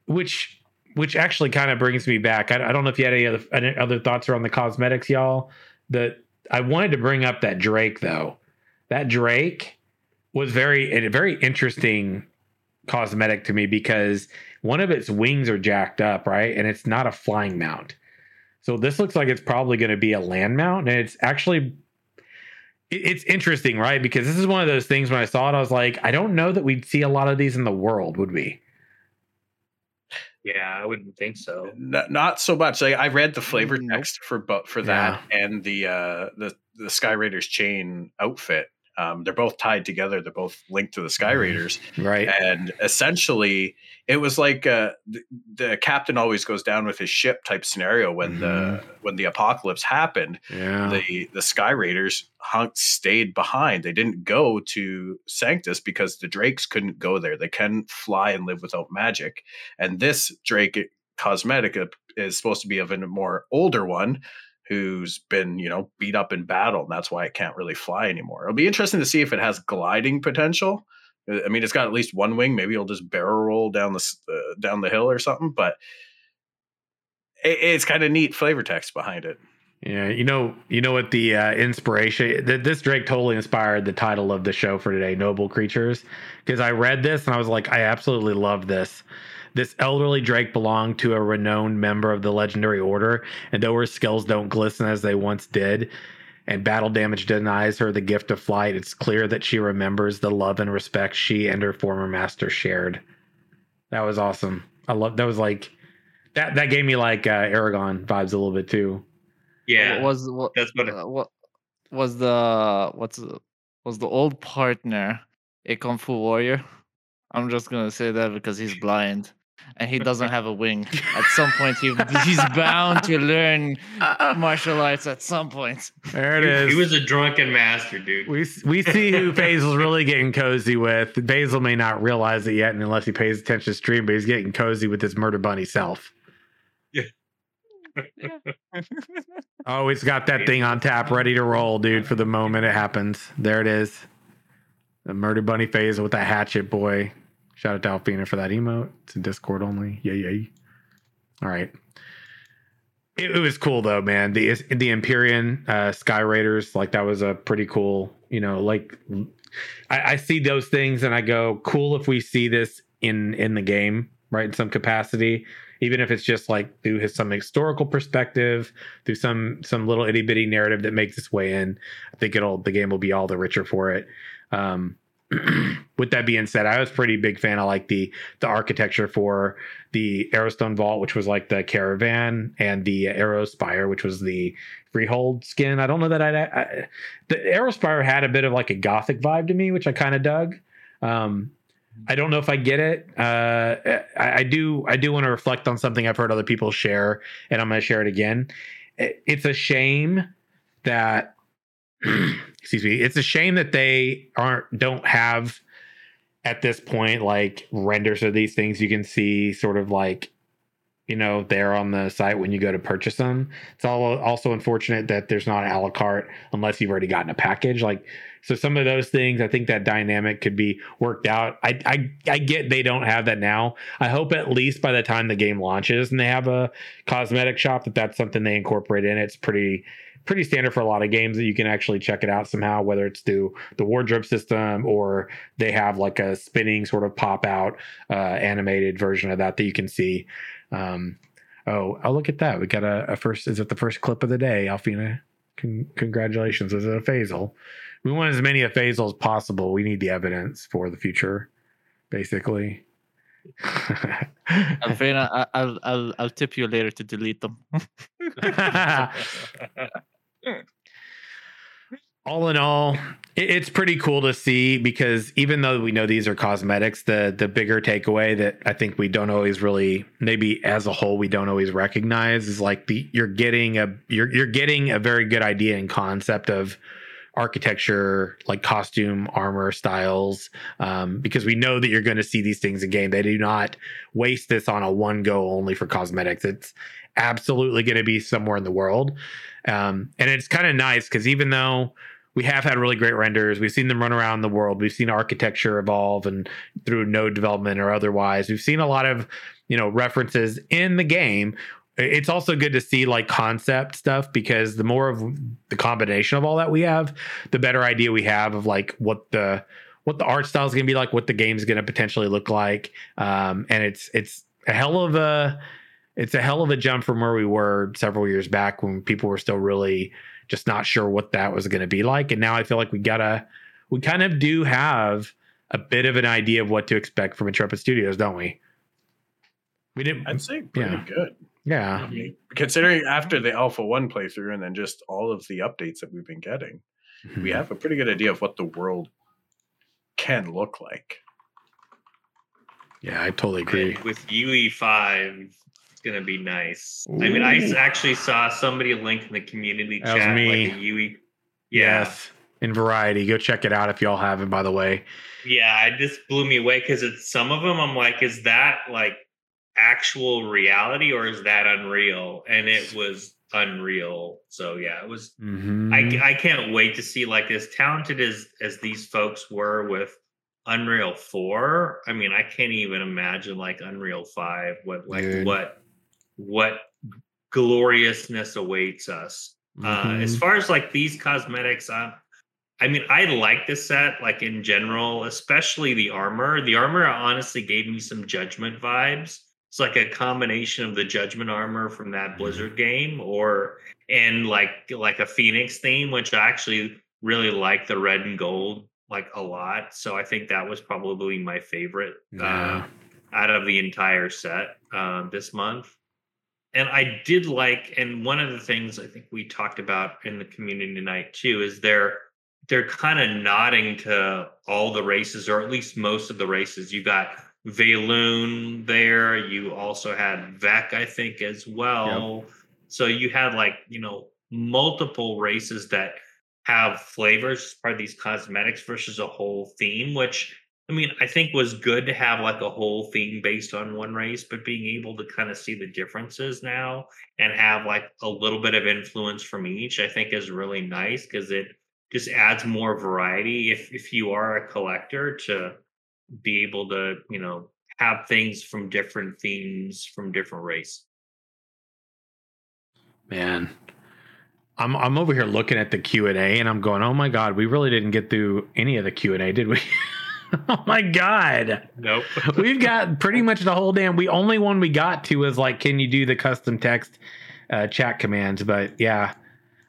which which actually kind of brings me back. I, I, don't know if you had any other any other thoughts around the cosmetics, y'all. That I wanted to bring up that Drake though. That Drake was very a very interesting cosmetic to me because one of its wings are jacked up, right? And it's not a flying mount. So this looks like it's probably going to be a land mount, and it's actually it's interesting, right? Because this is one of those things when I saw it, I was like, I don't know that we'd see a lot of these in the world, would we? Yeah, I wouldn't think so. Not, not so much. Like I read the flavor mm, text for but for that yeah. and the uh the the Sky Raiders chain outfit. Um, they're both tied together. They're both linked to the Sky mm-hmm. Raiders, right? And essentially, it was like uh, the, the, captain always goes down with his ship type scenario when mm-hmm. the when the apocalypse happened. Yeah. The the Sky Raiders hung, stayed behind. They didn't go to Sanctus because the Drakes couldn't go there. They can fly and live without magic. And this Drake cosmetic is supposed to be of a more older one who's been, you know, beat up in battle, and that's why it can't really fly anymore. It'll be interesting to see if it has gliding potential. Uh, I mean, it's got at least one wing. Maybe it'll just barrel roll down the uh, down the hill or something. But it, it's kind of neat flavor text behind it. Yeah, you know, you know what the uh, inspiration. this Drake totally inspired the title of the show for today, "Noble Creatures," because I read this and I was like, I absolutely love this. This elderly Drake belonged to a renowned member of the legendary order, and though her skills don't glisten as they once did, and battle damage denies her the gift of flight, it's clear that she remembers the love and respect she and her former master shared. That was awesome. I love that was like that that gave me like uh, Eragon vibes a little bit too. Yeah. Was what that's what, uh, what was the what's the, was the old partner a kung fu warrior? I'm just gonna say that because he's blind and he doesn't have a wing. At some point, he [LAUGHS] he's bound to learn martial arts. At some point, there it is. He was a drunken master, dude. We we see who [LAUGHS] Faisal's really getting cozy with. Faisal may not realize it yet, unless he pays attention to stream, but he's getting cozy with his murder bunny self. Yeah. [LAUGHS] oh, he's got that thing on tap, ready to roll, dude. For the moment it happens, there it is. The murder bunny phase with that hatchet boy. Shout out to Alfina for that emote. It's in Discord only. Yay, yay. All right. It, it was cool though, man. The the Empyrean uh, Sky Raiders, like that was a pretty cool. You know, like I, I see those things and I go, cool if we see this in in the game, right? In some capacity, even if it's just like through his some historical perspective, through some some little itty bitty narrative that makes its way in. I think it'll the game will be all the richer for it. Um, with that being said, I was pretty big fan of like the the architecture for the Arrowstone Vault, which was like the caravan, and the Arrow Spire, which was the freehold skin. I don't know that I'd, I, the Arrow Spire had a bit of like a gothic vibe to me, which I kind of dug. Um, I don't know if I get it. Uh, I, I do. I do want to reflect on something I've heard other people share, and I'm going to share it again. It's a shame that [CLEARS THROAT] excuse me it's a shame that they aren't don't have at this point like renders of these things you can see sort of like you know, there on the site when you go to purchase them. It's all also unfortunate that there's not a la carte unless you've already gotten a package. Like, so some of those things, I think that dynamic could be worked out. I, I, I get they don't have that now. I hope at least by the time the game launches and they have a cosmetic shop that that's something they incorporate in. It's pretty, pretty standard for a lot of games that you can actually check it out somehow, whether it's through the wardrobe system or they have like a spinning sort of pop out uh, animated version of that that you can see. Um, oh, oh, look at that. We got a, a, first, is it the first clip of the day? Alfina, con- congratulations. Is it a Faisal? We want as many of Faisal as possible. We need the evidence for the future, basically. [LAUGHS] Alfina, I, will I'll I'll tip you later to delete them. [LAUGHS] [LAUGHS] all in all, it's pretty cool to see because even though we know these are cosmetics, the the bigger takeaway that I think we don't always really maybe as a whole we don't always recognize is like the you're getting a you're you're getting a very good idea and concept of architecture like costume armor styles um, because we know that you're going to see these things in game they do not waste this on a one go only for cosmetics. It's absolutely going to be somewhere in the world um, and it's kind of nice because even though we have had really great renders. We've seen them run around the world. We've seen architecture evolve and through node development or otherwise. We've seen a lot of, you know, references in the game. It's also good to see like concept stuff because the more of the combination of all that we have, the better idea we have of like what the what the art style is going to be like, what the game is going to potentially look like. Um, and it's it's a hell of a it's a hell of a jump from where we were several years back when people were still really just not sure what that was going to be like. And now I feel like we gotta, we kind of do have a bit of an idea of what to expect from Intrepid Studios, don't we? We didn't. I'd say pretty yeah. good. Yeah. I mean, considering after the Alpha 1 playthrough and then just all of the updates that we've been getting, mm-hmm. we have a pretty good idea of what the world can look like. Yeah, I totally agree. And with UE5, it's gonna be nice. Ooh. I mean, I actually saw somebody link in the community that chat me. like a Yui. Yeah. Yes. In Variety, go check it out if y'all haven't. By the way, yeah, it just blew me away because it's some of them. I'm like, is that like actual reality or is that unreal? And it was unreal. So yeah, it was. Mm-hmm. I I can't wait to see like as talented as as these folks were with Unreal Four. I mean, I can't even imagine like Unreal Five. What like Dude. what what gloriousness awaits us. Mm-hmm. Uh, as far as like these cosmetics, uh, I mean, I like this set, like in general, especially the armor. The armor honestly gave me some judgment vibes. It's like a combination of the judgment armor from that mm-hmm. Blizzard game, or and like like a Phoenix theme, which I actually really like the red and gold like a lot. So I think that was probably my favorite yeah. uh, out of the entire set uh, this month and I did like, and one of the things I think we talked about in the community tonight too is they're they're kind of nodding to all the races, or at least most of the races. You got Vaelune there. You also had Vek, I think, as well. Yep. So you had like you know multiple races that have flavors part of these cosmetics versus a whole theme, which I mean, I think was good to have like a whole theme based on one race, but being able to kind of see the differences now and have like a little bit of influence from each, I think is really nice because it just adds more variety if if you are a collector to be able to, you know, have things from different themes from different races. Man, I'm I'm over here looking at the Q and A, and I'm going, "Oh my god, we really didn't get through any of the Q and A, did we?" [LAUGHS] [LAUGHS] oh my god. Nope. [LAUGHS] We've got pretty much the whole damn. We only one we got to was like, can you do the custom text uh, chat commands? But yeah,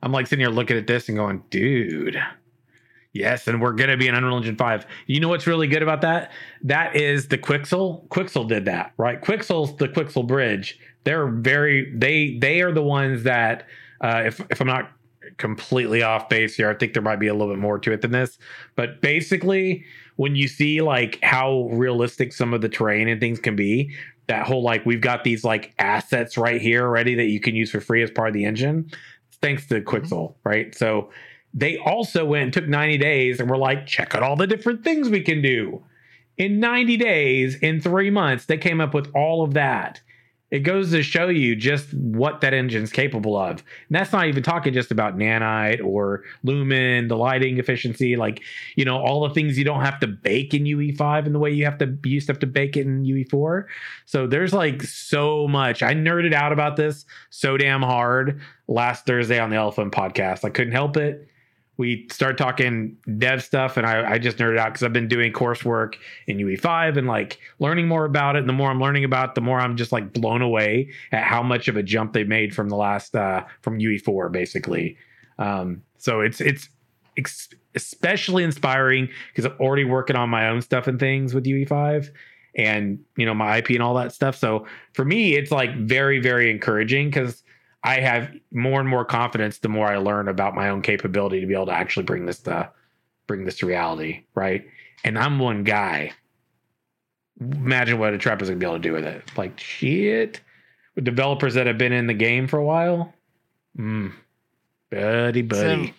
I'm like sitting here looking at this and going, dude. Yes, and we're gonna be in Unreal Engine 5. You know what's really good about that? That is the Quixel. Quixel did that, right? Quixel's the Quixel bridge. They're very they they are the ones that uh, if if I'm not completely off base here, I think there might be a little bit more to it than this. But basically, when you see like how realistic some of the terrain and things can be, that whole like we've got these like assets right here already that you can use for free as part of the engine, thanks to Quixel, mm-hmm. right? So they also went and took 90 days and were like, check out all the different things we can do. In 90 days, in three months, they came up with all of that. It goes to show you just what that engine's capable of. And that's not even talking just about nanite or lumen, the lighting efficiency, like, you know, all the things you don't have to bake in UE5 in the way you have to you used to have to bake it in UE4. So there's like so much. I nerded out about this so damn hard last Thursday on the Elephant podcast. I couldn't help it we start talking dev stuff and I, I just nerded out because I've been doing coursework in UE5 and like learning more about it. And the more I'm learning about it, the more I'm just like blown away at how much of a jump they made from the last uh from UE4 basically. Um so it's it's ex- especially inspiring because I'm already working on my own stuff and things with UE5 and you know my IP and all that stuff. So for me, it's like very, very encouraging because I have more and more confidence the more I learn about my own capability to be able to actually bring this to bring this to reality, right? And I'm one guy. Imagine what Intrepid is gonna be able to do with it. Like shit. With developers that have been in the game for a while. Mm. Buddy, buddy. Sim,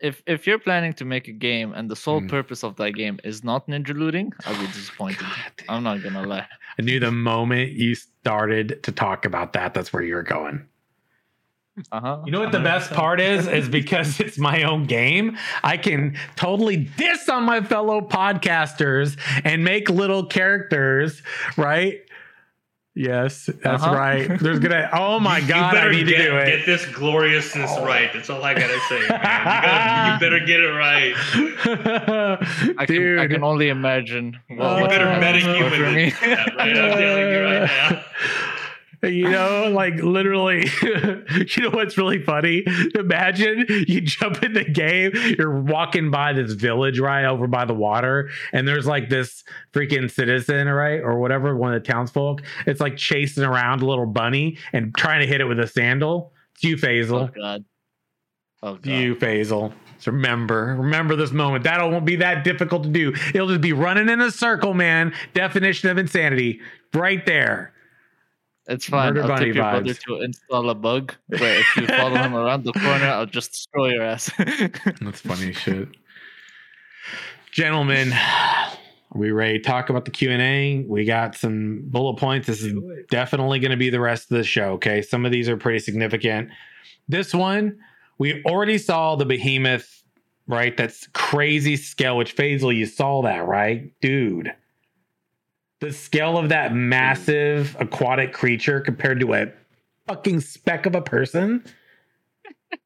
if if you're planning to make a game and the sole Mm. purpose of that game is not ninja looting, I'll be disappointed. I'm not gonna lie. I knew the moment you started to talk about that, that's where you were going. Uh-huh. You know what the best part is? Is because [LAUGHS] it's my own game, I can totally diss on my fellow podcasters and make little characters, right? Yes, that's Uh-huh. right. There's gonna. [LAUGHS] Oh my You- god, you better I need get, to do it. Get this gloriousness right. That's all I gotta say, man. You, gotta, you [LAUGHS] better get it right. I can, Dude, I can only imagine. Oh, what you better happen metahuman for me. that, right? I'm telling you right now. You know, like literally, [LAUGHS] you know what's really funny? Imagine you jump in the game, you're walking by this village right over by the water, and there's like this freaking citizen, right? Or whatever, one of the townsfolk. It's like chasing around a little bunny and trying to hit it with a sandal. It's you, Oh Faisal. god. Oh god. You, Faisal. So remember, remember this moment. That won't be that difficult to do. It'll just be running in a circle, man. Definition of insanity, right there. It's fine. Murder I'll Bunny tip your brother to install a bug where if you [LAUGHS] follow him around the corner, I'll just destroy your ass. [LAUGHS] That's funny shit. Gentlemen, are we ready to talk about the Q&A? We got some bullet points. This is definitely going to be the rest of the show, okay? Some of these are pretty significant. This one, we already saw the behemoth, right? That's crazy scale, which Faisal, you saw that, right? Dude. The scale of that massive aquatic creature compared to a fucking speck of a person. [LAUGHS]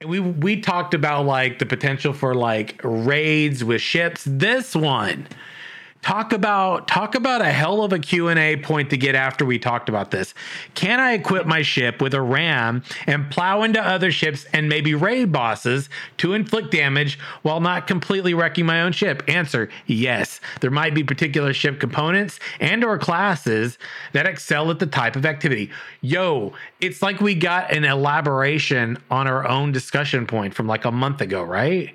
And we we talked about like the potential for like raids with ships. This one, talk about talk about a hell of a Q&A point to get after we talked about this. Can I equip my ship with a ram and plow into other ships and maybe raid bosses to inflict damage while not completely wrecking my own ship? Answer: Yes. There might be particular ship components and or classes that excel at the type of activity. Yo, it's like we got an elaboration on our own discussion point from like a month ago, right?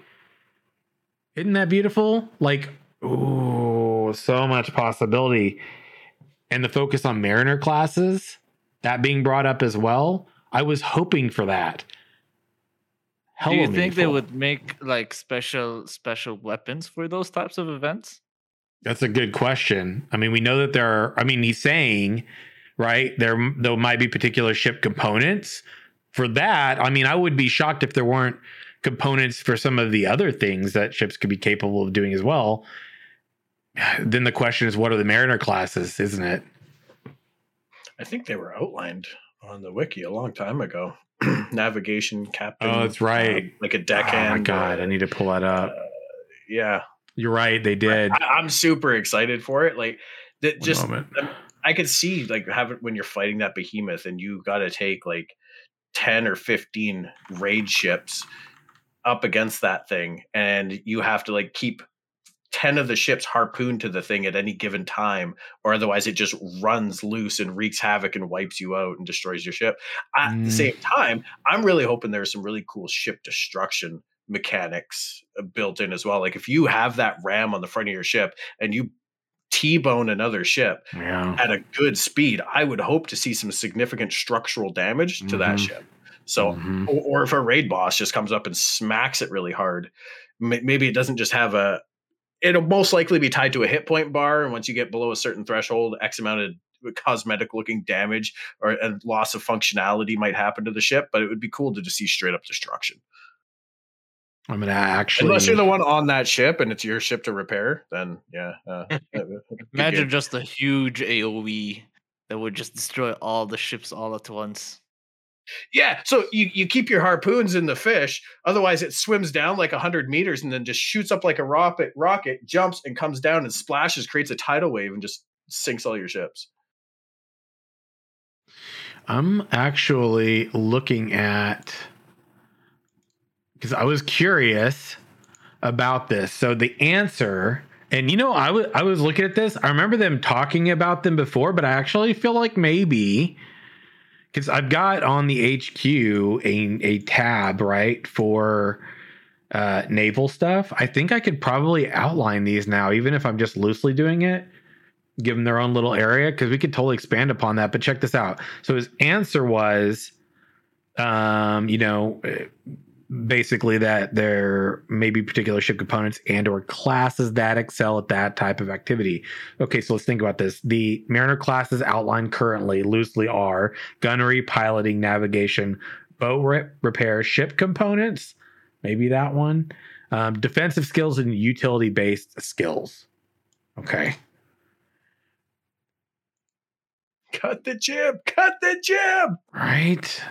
Isn't that beautiful? Like, ooh, so much possibility. And the focus on Mariner classes, that being brought up as well. I was hoping for that. Do you think they would make like special special weapons for those types of events? That's a good question. I mean, we know that there are, I mean, he's saying, right, there there might be particular ship components for that. I mean, I would be shocked if there weren't components for some of the other things that ships could be capable of doing as well. Then the question is, what are the Mariner classes, isn't it? I think they were outlined on the wiki a long time ago. [CLEARS THROAT] Navigation captain. Oh, that's right. um, like a deckhand. Oh my God, uh, I need to pull that up. uh, yeah, You're right, they did. I, I'm super excited for it. Like, that just moment. I could see like having when you're fighting that behemoth and you got to take like 10 or 15 raid ships up against that thing and you have to like keep 10 of the ships harpooned to the thing at any given time or otherwise it just runs loose and wreaks havoc and wipes you out and destroys your ship at Mm. the same time i'm really hoping there's some really cool ship destruction mechanics uh, built in as well like if you have that ram on the front of your ship and you t-bone another ship Yeah. at a good speed, I would hope to see some significant structural damage to that Mhm. ship. So, Mhm. or, or if a raid boss just comes up and smacks it really hard, may- maybe it doesn't just have a. It'll most likely be tied to a hit point bar, and once you get below a certain threshold, X amount of cosmetic looking damage or and loss of functionality might happen to the ship, but it would be cool to just see straight up destruction. I'm gonna actually. Unless you're the one on that ship and it's your ship to repair, then yeah. Uh, [LAUGHS] it would be Imagine just a huge AOE that would just destroy all the ships all at once. Yeah, so you, you keep your harpoons in the fish. Otherwise, it swims down like hundred meters and then just shoots up like a rocket, rocket, jumps and comes down and splashes, creates a tidal wave, and just sinks all your ships. I'm actually looking at because I was curious about this. So the answer, and you know, I was I was looking at this. I remember them talking about them before, but I actually feel like maybe because I've got on the HQ a a tab right for uh, naval stuff. I think I could probably outline these now, even if I'm just loosely doing it give them their own little area because we could totally expand upon that. But check this out. So his answer was, um, you know, basically that there may be particular ship components and or classes that excel at that type of activity. Okay, so let's think about this. The Mariner classes outlined currently loosely are gunnery, piloting, navigation, boat re- repair, ship components, maybe that one, um, defensive skills, and utility based skills. Okay. Cut the jib! Cut the jib! Right.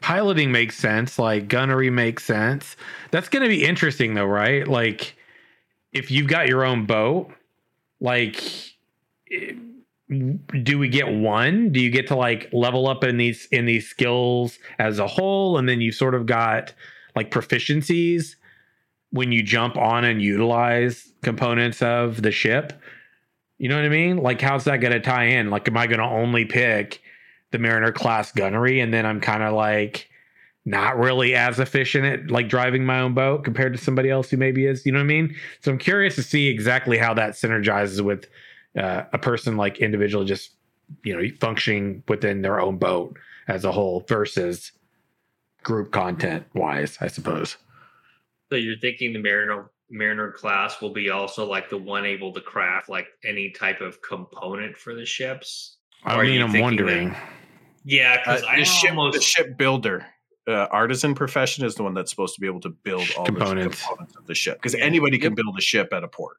Piloting makes sense. Like gunnery makes sense. That's going to be interesting, though, right? Like, if you've got your own boat, like, eh, do we get one? Do you get to like level up in these in these skills as a whole, and then you sort of got like proficiencies when you jump on and utilize components of the ship? You know what I mean? Like, how's that going to tie in? Like, am I going to only pick the Mariner class gunnery, and then I'm kind of like not really as efficient at like driving my own boat compared to somebody else who maybe is. You know what I mean? So I'm curious to see exactly how that synergizes with uh, a person like individually just you know functioning within their own boat as a whole versus group content wise, I suppose. So you're thinking the Mariner Mariner class will be also like the one able to craft like any type of component for the ships. I mean, I'm wondering. that- Yeah, because Uh, I the ship, almost the ship builder, uh, artisan profession is the one that's supposed to be able to build all Components. the components of the ship because anybody can build a ship at a port.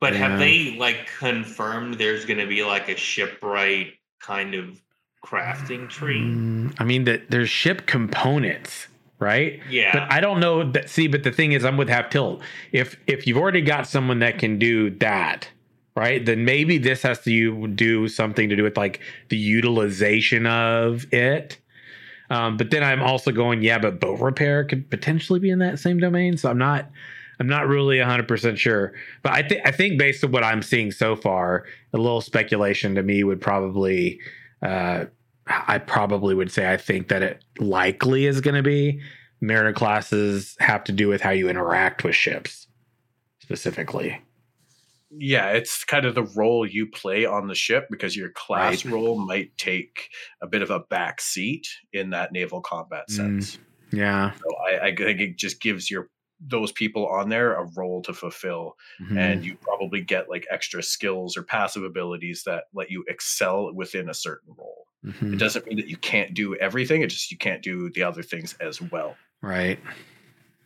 But Yeah. have they like confirmed there's going to be like a shipwright kind of crafting tree? Mm, I mean, that there's ship components, right? Yeah, But I don't know that. See, but the thing is, I'm with half tilt. If if you've already got someone that can do that, right, then maybe this has to do something to do with like the utilization of it. Um, but then I'm also going, yeah, but boat repair could potentially be in that same domain. So I'm not, I'm not really 100 percent sure. But I think I think based on what I'm seeing so far, a little speculation to me would probably, uh, I probably would say I think that it likely is going to be Mariner classes have to do with how you interact with ships specifically. Yeah, it's kind of the role you play on the ship because your class role might take a bit of a back seat in that naval combat Mm. sense. Yeah. So I, I think it just gives your those people on there a role to fulfill, Mhm. and you probably get like extra skills or passive abilities that let you excel within a certain role. Mhm. It doesn't mean that you can't do everything; it just you can't do the other things as well. right.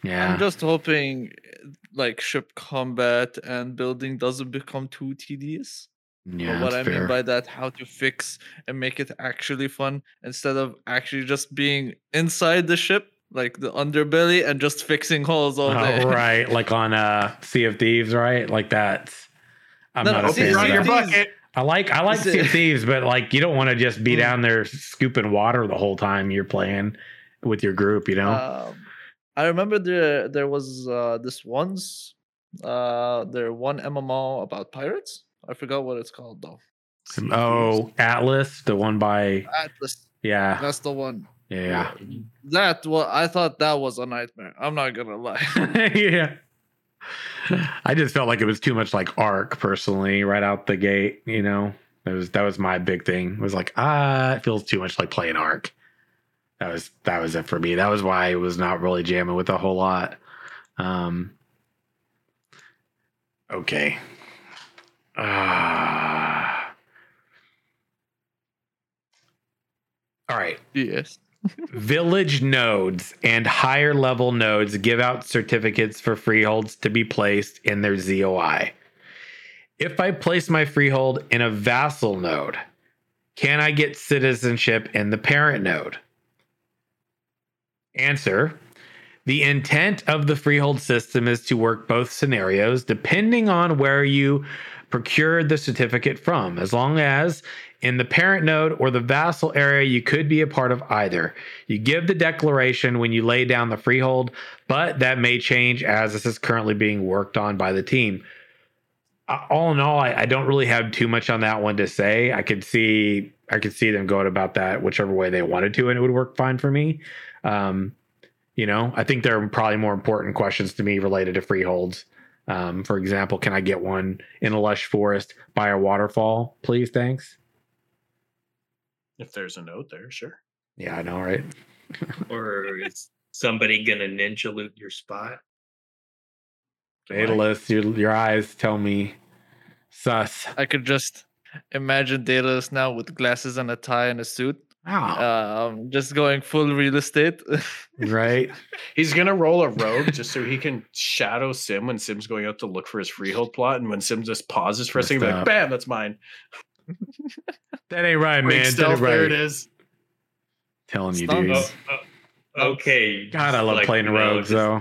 Yeah. I'm just hoping uh, like ship combat and building doesn't become too tedious. yeah. but what I that's mean by that, how to fix and make it actually fun instead of actually just being inside the ship, like the underbelly, and just fixing holes all day. Oh, [LAUGHS] right. Like on uh Sea of Thieves, right? Like that. I'm No, not no, a fan of Sea that. of Thieves- I like I like Is Sea of Thieves, but like you don't want to just be Mm. down there scooping water the whole time you're playing with your group, you know? Um, I remember there there was uh, this once uh, there one MMO about pirates. I forgot what it's called though. oh, Atlas, the one by Atlas. yeah, That's the one. yeah, That well, I thought that was a nightmare. I'm not gonna lie. [LAUGHS] yeah. I just felt like it was too much like ARK personally, right out the gate. You know, that was that was my big thing. It was like ah, it feels too much like playing ARK. That was that was it for me. That was why I was not really jamming with a whole lot. Um. Okay. Ah. All right. Yes. [LAUGHS] Village nodes and higher level nodes give out certificates for freeholds to be placed in their ZOI. If I place my freehold in a vassal node, can I get citizenship in the parent node? Answer The intent of the freehold system is to work both scenarios depending on where you procured the certificate from, as long as in the parent node or the vassal area, you could be a part of either. You give the declaration when you lay down the freehold, but that may change as this is currently being worked on by the team. Uh, all in all, I, I don't really have too much on that one to say. I could see I could see them going about that whichever way they wanted to, and it would work fine for me. Um, you know, I think there are probably more important questions to me related to freeholds. Um, for example, can I get one in a lush forest by a waterfall, please? Thanks. If there's a note there, sure. Yeah, I know, right? [LAUGHS] or is somebody gonna ninja loot your spot? Daedalus, your your eyes tell me sus. I could just imagine Daedalus now with glasses and a tie and a suit. Wow. Um, just going full real estate. right? [LAUGHS] He's gonna roll a rogue just so he can shadow Sim when Sim's going out to look for his freehold plot, and when Sim just pauses for a second, be like, "Bam, that's mine." That ain't right, Quick man. That stealth, ain't there it right. is. Telling you, dude. Oh, oh, okay. God, I love like, playing you know, rogues just- though.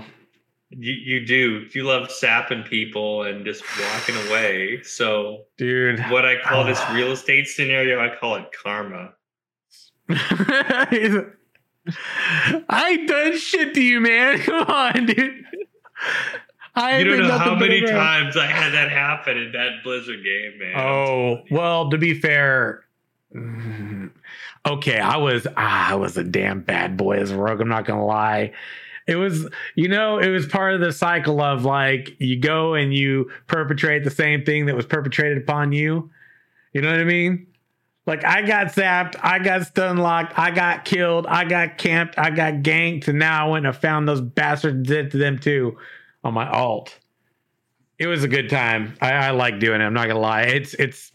You, you do. You love sapping people and just walking away. So Dude. what I call this real estate scenario, I call it karma. [LAUGHS] I ain't done shit to you, man. [LAUGHS] Come on, dude. I You don't know how many times I had that happen in that Blizzard game, man. Oh well, to be fair, [SIGHS] okay, I was ah, I was a damn bad boy as a rogue. I'm not gonna lie. It was, you know, it was part of the cycle of like you go and you perpetrate the same thing that was perpetrated upon you. You know what I mean? Like I got zapped, I got stun locked, I got killed, I got camped, I got ganked, and now I went and found those bastards did to them too on my alt. It was a good time. I, I like doing it. I'm not gonna lie. It's it's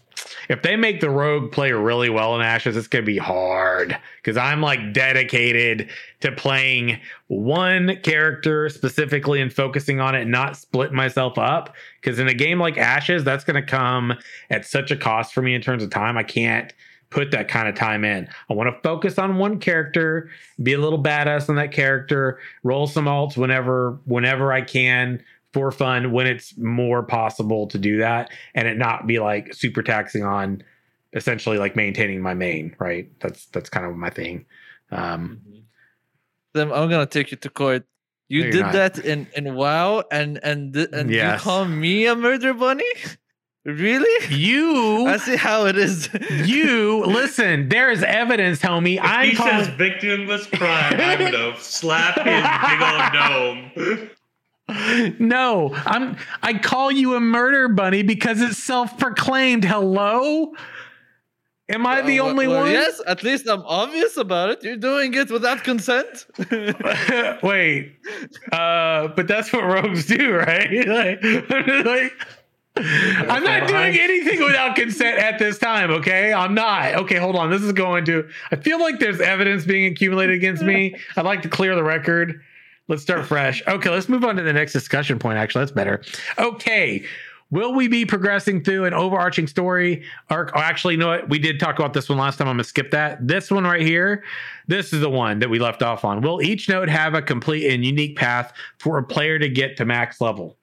if they make the rogue play really well in Ashes, it's gonna be hard because I'm like dedicated to playing one character specifically and focusing on it, not split myself up. Because in a game like Ashes, that's gonna come at such a cost for me in terms of time. I can't put that kind of time in. I want to focus on one character, be a little badass on that character, roll some alts whenever whenever I can for fun when it's more possible to do that and it not be like super taxing on essentially like maintaining my main, right? That's that's kind of my thing. Um Then I'm gonna take you to court. You No, did not. that in in WoW, and and and Yes. you call me a murder bunny? [LAUGHS] really? you [LAUGHS] I see how it is. [LAUGHS] you listen, there is evidence, homie. If I'm he says victimless crime, I'm gonna slap his big old dome. No, I'm I call you a murder bunny because it's self-proclaimed. Hello? Am I the only well, one? Yes, at least I'm obvious about it. You're doing it without consent. [LAUGHS] Wait, uh, but that's what rogues do, right? [LAUGHS] like, like, I'm not doing anything without consent at this time. Okay, I'm not. Okay, hold on. This is going to. I feel like there's evidence being accumulated against me. I'd like to clear the record. Let's start fresh. Okay, let's move on to the next discussion point. Actually, that's better. Okay. Will we be progressing through an overarching story arc? Oh, actually, you know what? We did talk about this one last time. I'm gonna skip that. This one right here, this is the one that we left off on. Will each node have a complete and unique path for a player to get to max level?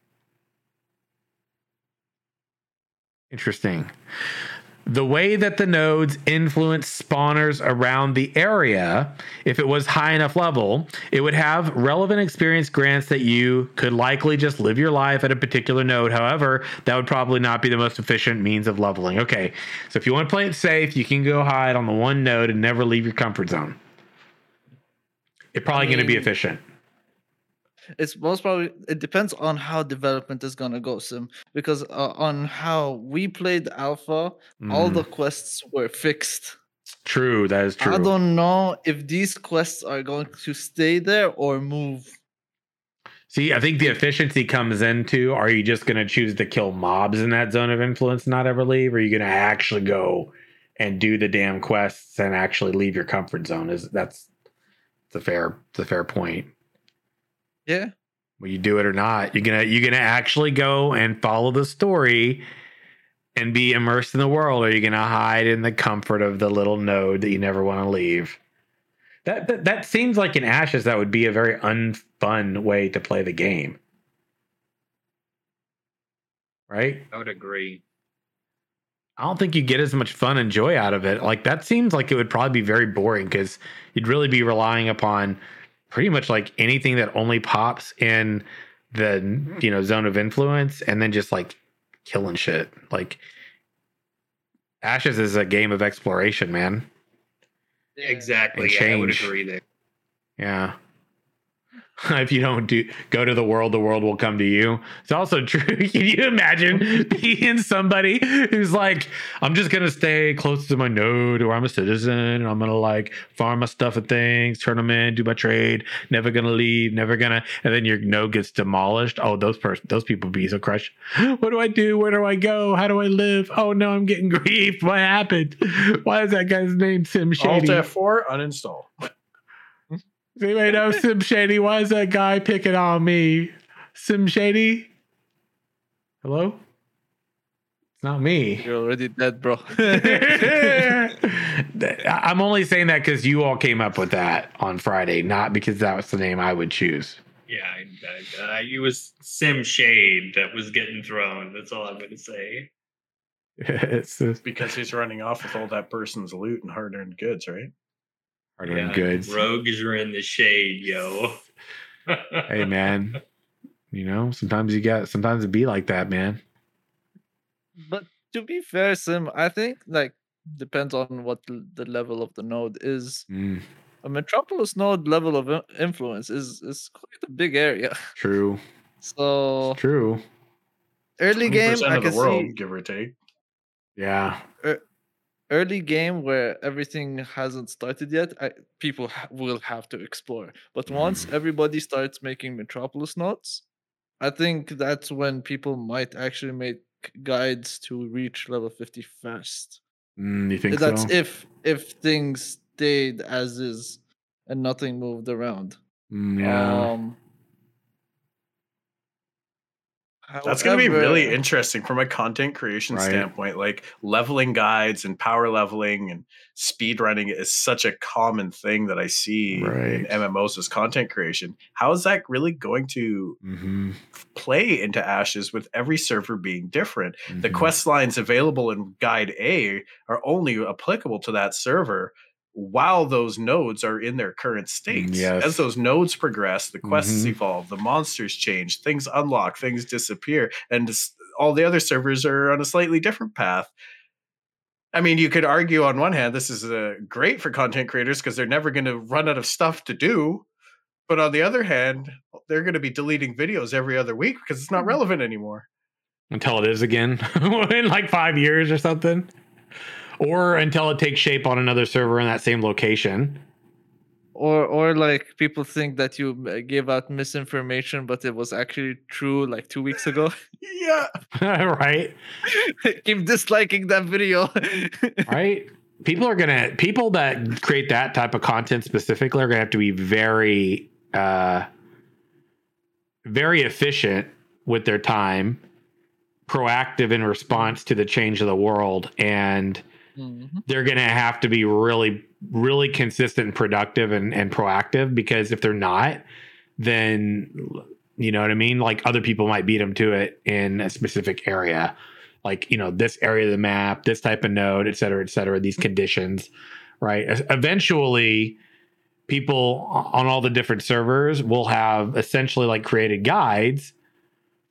Interesting. The way that the nodes influence spawners around the area, if it was high enough level, it would have relevant experience grants that you could likely just live your life at a particular node. However, that would probably not be the most efficient means of leveling. Okay, so if you want to play it safe, you can go hide on the one node and never leave your comfort zone. It's probably going to be efficient. It's most probably it depends on how development is gonna go, Sim. Because uh, on how we played Alpha, all Mm, the quests were fixed. true. That is true. I don't know if these quests are going to stay there or move. See, I think the efficiency comes into are you just going to choose to kill mobs in that zone of influence, and not ever leave? Or are you going to actually go and do the damn quests and actually leave your comfort zone. Is that's it's a fair it's a fair point. Yeah. Will you do it or not? You're gonna you're gonna actually go and follow the story and be immersed in the world, or you're gonna hide in the comfort of the little node that you never want to leave. That, that that seems like in Ashes that would be a very unfun way to play the game. Right? I would agree. I don't think you get as much fun and joy out of it. Like that seems like it would probably be very boring because you'd really be relying upon pretty much like anything that only pops in the you know zone of influence and then just like killing shit. Like Ashes is a game of exploration, man. Exactly. And Yeah, I would change. agree there. Yeah. [LAUGHS] if you don't do go to the world, the world will come to you. It's also [LAUGHS] true. Can you imagine being somebody who's like, I'm just gonna stay close to my node, or I'm a citizen, and I'm gonna like farm my stuff and things, turn them in, do my trade, never gonna leave, never gonna, and then your node gets demolished. Oh, those person, those people be so crushed. [GASPS] What do I do? Where do I go? How do I live? Oh no, I'm getting [LAUGHS] grief. What happened? Why is that guy's name Sim Alt Shady? F4, uninstall. Does anybody know Sim Shady? Why is that guy picking on me? Sim Shady? Hello? It's not me. [LAUGHS] You're already dead, bro. [LAUGHS] I'm only saying that because you all came up with that on Friday, not because that was the name I would choose. Yeah, I, I, I, it was Sim Shade that was getting thrown. That's all I'm going to say. [LAUGHS] it's just Because he's running off with all that person's loot and hard earned goods, right? Hard earned goods. Rogues are in the shade, yo. Hey, man. You know, sometimes you got, sometimes it be like that, man. but to be fair, Sim, I think like depends on what the level of the node is. Mm, A metropolis node level of influence is is quite a big area. true. [LAUGHS] So True. early game, 20% I of the can world, see give or take. Yeah. Early game where everything hasn't started yet. I, people ha- will have to explore, but once everybody starts making metropolis nodes, I think that's when people might actually make guides to reach level fifty fast. Mm, you think that's so? if if things stayed as is and nothing moved around. Mm, yeah. Um, That's going to be really interesting from a content creation Right. standpoint. Like leveling guides and power leveling and speed running is such a common thing that I see in MMOs as content creation. How is that really going to Mhm, play into Ashes with every server being different? The mhm. quest lines available in Guide A are only applicable to that server while those nodes are in their current states. yes. As those nodes progress, the quests Mhm. evolve, the monsters change, things unlock, things disappear, and all the other servers are on a slightly different path. I mean, you could argue on one hand, this is uh, great for content creators because they're never going to run out of stuff to do. But on the other hand, they're going to be deleting videos every other week because it's not relevant anymore. until it is again [LAUGHS] in like five years or something, or until it takes shape on another server in that same location. or or like people think that you uh, gave out misinformation but it was actually true like two weeks ago [LAUGHS] Yeah. [LAUGHS] right? [LAUGHS] keep disliking that video Right? People are gonna people that create that type of content specifically are gonna have to be very uh very efficient with their time, proactive in response to the change of the world, and Mhm. they're going to have to be really really consistent and productive and, and proactive because if they're not then you know what i mean? Like other people might beat them to it in a specific area. Like you know this area of the map this type of node et cetera et cetera these conditions right? Eventually people on all the different servers will have essentially like created guides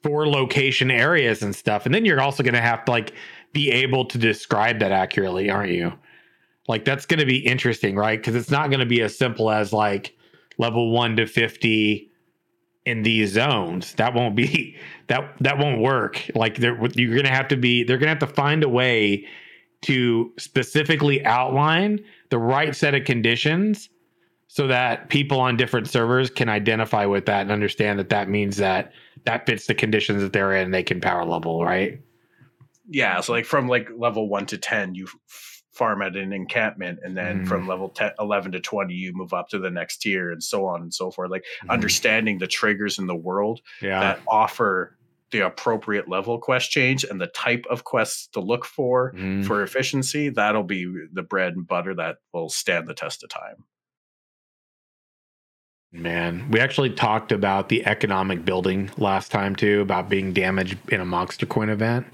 for location areas and stuff. And then you're also going to have to like be able to describe that accurately, aren't you? Like that's going to be interesting, right? Because it's not going to be as simple as like level one to fifty in these zones. That won't be [LAUGHS] that that won't work. Like you're going to have to be. They're going to have to find a way to specifically outline the right set of conditions so that people on different servers can identify with that and understand that that means that that fits the conditions that they're in. They can power level, right? Yeah. So like from like level one to ten, you f- farm at an encampment and then Mm. from level 10, 11 to 20 you move up to the next tier and so on and so forth like Mhm. understanding the triggers in the world Yeah. that offer the appropriate level quest change and the type of quests to look for Mhm. for efficiency that'll be the bread and butter that will stand the test of time Man, we actually talked about the economic building last time too, about being damaged in a Monster Coin event.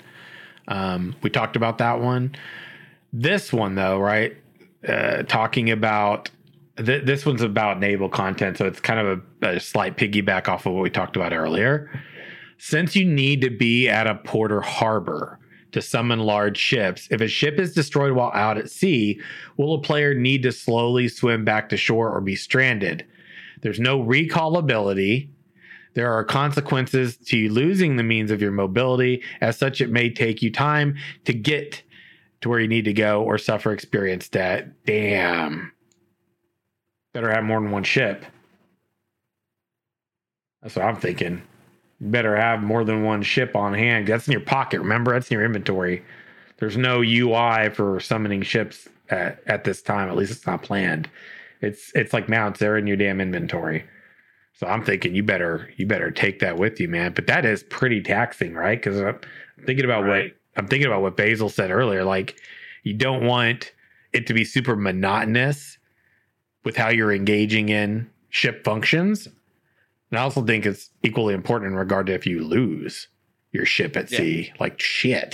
Um, we talked about that one. This one, though, right? Uh, talking about th- this one's about naval content, so it's kind of a, a slight piggyback off of what we talked about earlier. Since you need to be at a port or harbor to summon large ships, if a ship is destroyed while out at sea, will a player need to slowly swim back to shore or be stranded? There's no recall ability. There are consequences to losing the means of your mobility. As such, it may take you time to get to where you need to go or suffer experience debt. Damn. Better have more than one ship. That's what I'm thinking. You better have more than one ship on hand. That's in your pocket. Remember, that's in your inventory. There's no UI for summoning ships at, at this time. At least it's not planned. It's it's like mounts. They're in your damn inventory. So I'm thinking you better you better take that with you, man. But that is pretty taxing, right? Because I'm thinking about Right. what I'm thinking about what Basil said earlier. Like you don't want it to be super monotonous with how you're engaging in ship functions. And I also think it's equally important in regard to if you lose your ship at Yeah. sea. Like shit.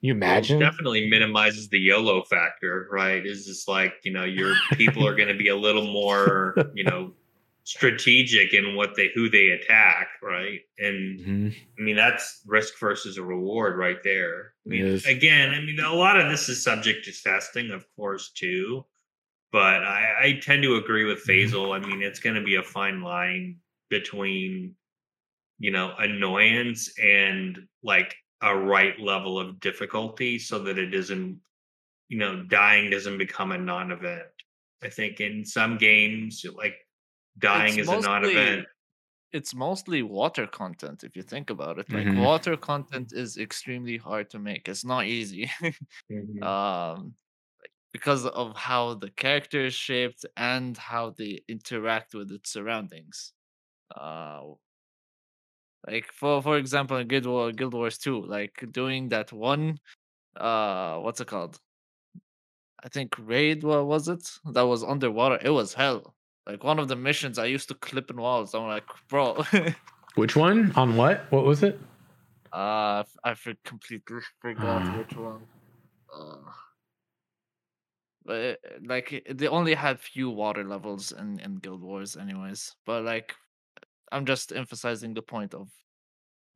Can you Well, it imagine? definitely minimizes the YOLO factor, right? Is just like, you know, your people are going to be a little more, you know, strategic in what they who they attack, right? And Mhm. I mean, that's risk versus a reward right there. I mean, is. again, I mean, a lot of this is subject to testing, of course, too. But I, I tend to agree with Mhm. Faisal. I mean, it's going to be a fine line between, you know, annoyance and like a right level of difficulty so that it doesn't, you know, dying doesn't become a non event. I think in some games, like dying It's is a non-event. It's mostly water content if you think about it. Like Mhm. water content is extremely hard to make. It's not easy. [LAUGHS] um like, because of how the character is shaped and how they interact with its surroundings. Uh like for for example in Guild War Guild Wars 2, like doing that one uh what's it called? I think raid what was it? That was underwater. It was hell. Like one of the missions I used to clip in walls. I'm like, bro, [LAUGHS] Which one? On what? What was it? uh I for- completely forgot Uh. which one. Uh, but it, like they only had few water levels in in Guild Wars, anyways. But like, I'm just emphasizing the point of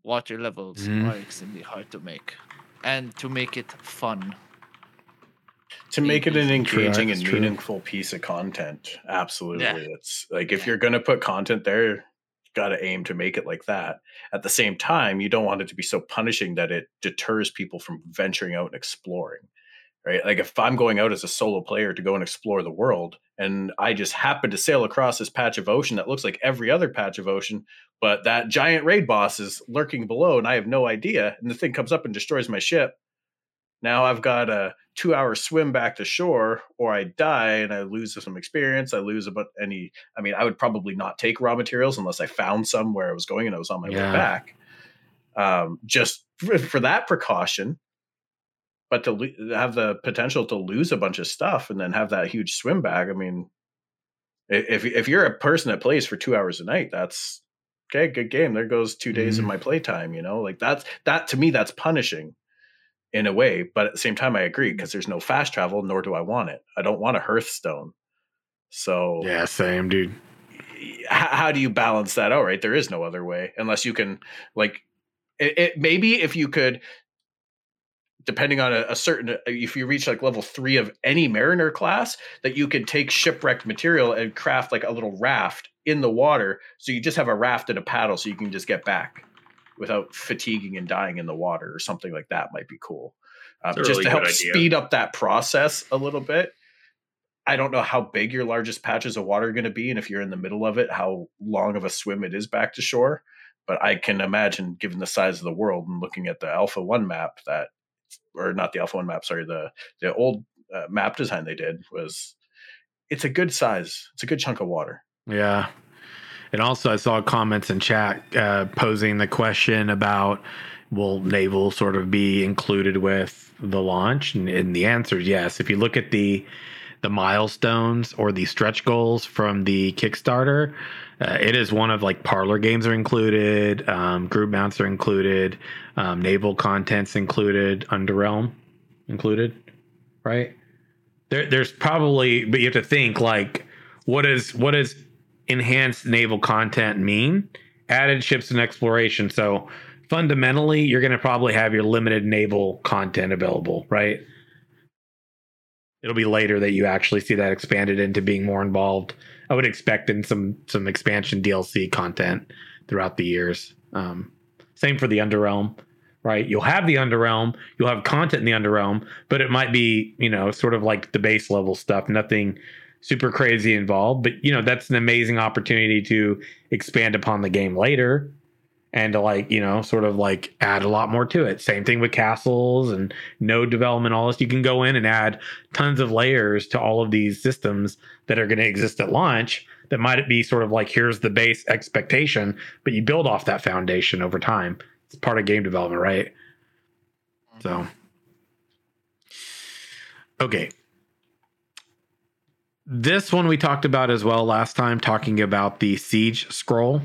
water levels Mhm. are extremely hard to make, and to make it fun. To make it an engaging and true. meaningful piece of content. Absolutely. It's like if Yeah. you're going to put content there you got to aim to make it like that. At the same time you don't want it to be so punishing that it deters people from venturing out and exploring right? Like if i'm going out as a solo player to go and explore the world and i just happen to sail across this patch of ocean that looks like every other patch of ocean but that giant raid boss is lurking below and i have no idea and the thing comes up and destroys my ship now I've got a two hour swim back to shore, or I die and I lose some experience. I lose about any. I mean, I would probably not take raw materials unless I found some where I was going and I was on my Yeah. way back. Um, just for, for that precaution. But to lo- have the potential to lose a bunch of stuff and then have that huge swim bag, I mean, if if you're a person that plays for two hours a night, that's okay. Good game. There goes two days of Mhm. my playtime. You know, like that's that to me, that's punishing in a way. But at the same time, I agree because there's no fast travel, nor do I want it. I don't want a Hearthstone. So Yeah, same, dude. h- how do you balance that out? Right, there is no other way unless you can like it. it maybe if you could. Depending on a, a certain, uh, if you reach like level three of any Mariner class, that you can take shipwrecked material and craft like a little raft in the water. So you just have a raft and a paddle, so you can just get back without fatiguing and dying in the water, or something like that might be cool. Um, It's just really to help idea. speed up that process a little bit. I don't know how big your largest patches of water are going to be, and if you're in the middle of it, how long of a swim it is back to shore. But I can imagine, given the size of the world and looking at the Alpha One map, that or not the Alpha One map, sorry, the the old uh, map design they did was it's a good size. It's a good chunk of water. Yeah. And also, I saw comments in chat uh, posing the question about will naval sort of be included with the launch? And, and the answer is yes. If you look at the the milestones or the stretch goals from the Kickstarter, uh, it is one of like parlor games are included, um, group mounts are included, um, naval contents included, Underrealm included, right? There, there's probably, but you have to think like, what is what does enhanced naval content mean? Added ships and exploration. So fundamentally, you're going to probably have your limited naval content available, right? It'll be later that you actually see that expanded into being more involved. I would expect in some some expansion DLC content throughout the years. Um, same for the Underrealm, right? You'll have the Underrealm, you'll have content in the Underrealm, but it might be you know sort of like the base level stuff, nothing super crazy involved. But you know that's an amazing opportunity to expand upon the game later and to like you know sort of like add a lot more to it. Same thing with castles and node development all this. You can go in and add tons of layers to all of these systems that are going to exist at launch that might be sort of like here's the base expectation but you build off that foundation over time. It's part of game development right? So. Okay this one we talked about as well last time talking about the siege scroll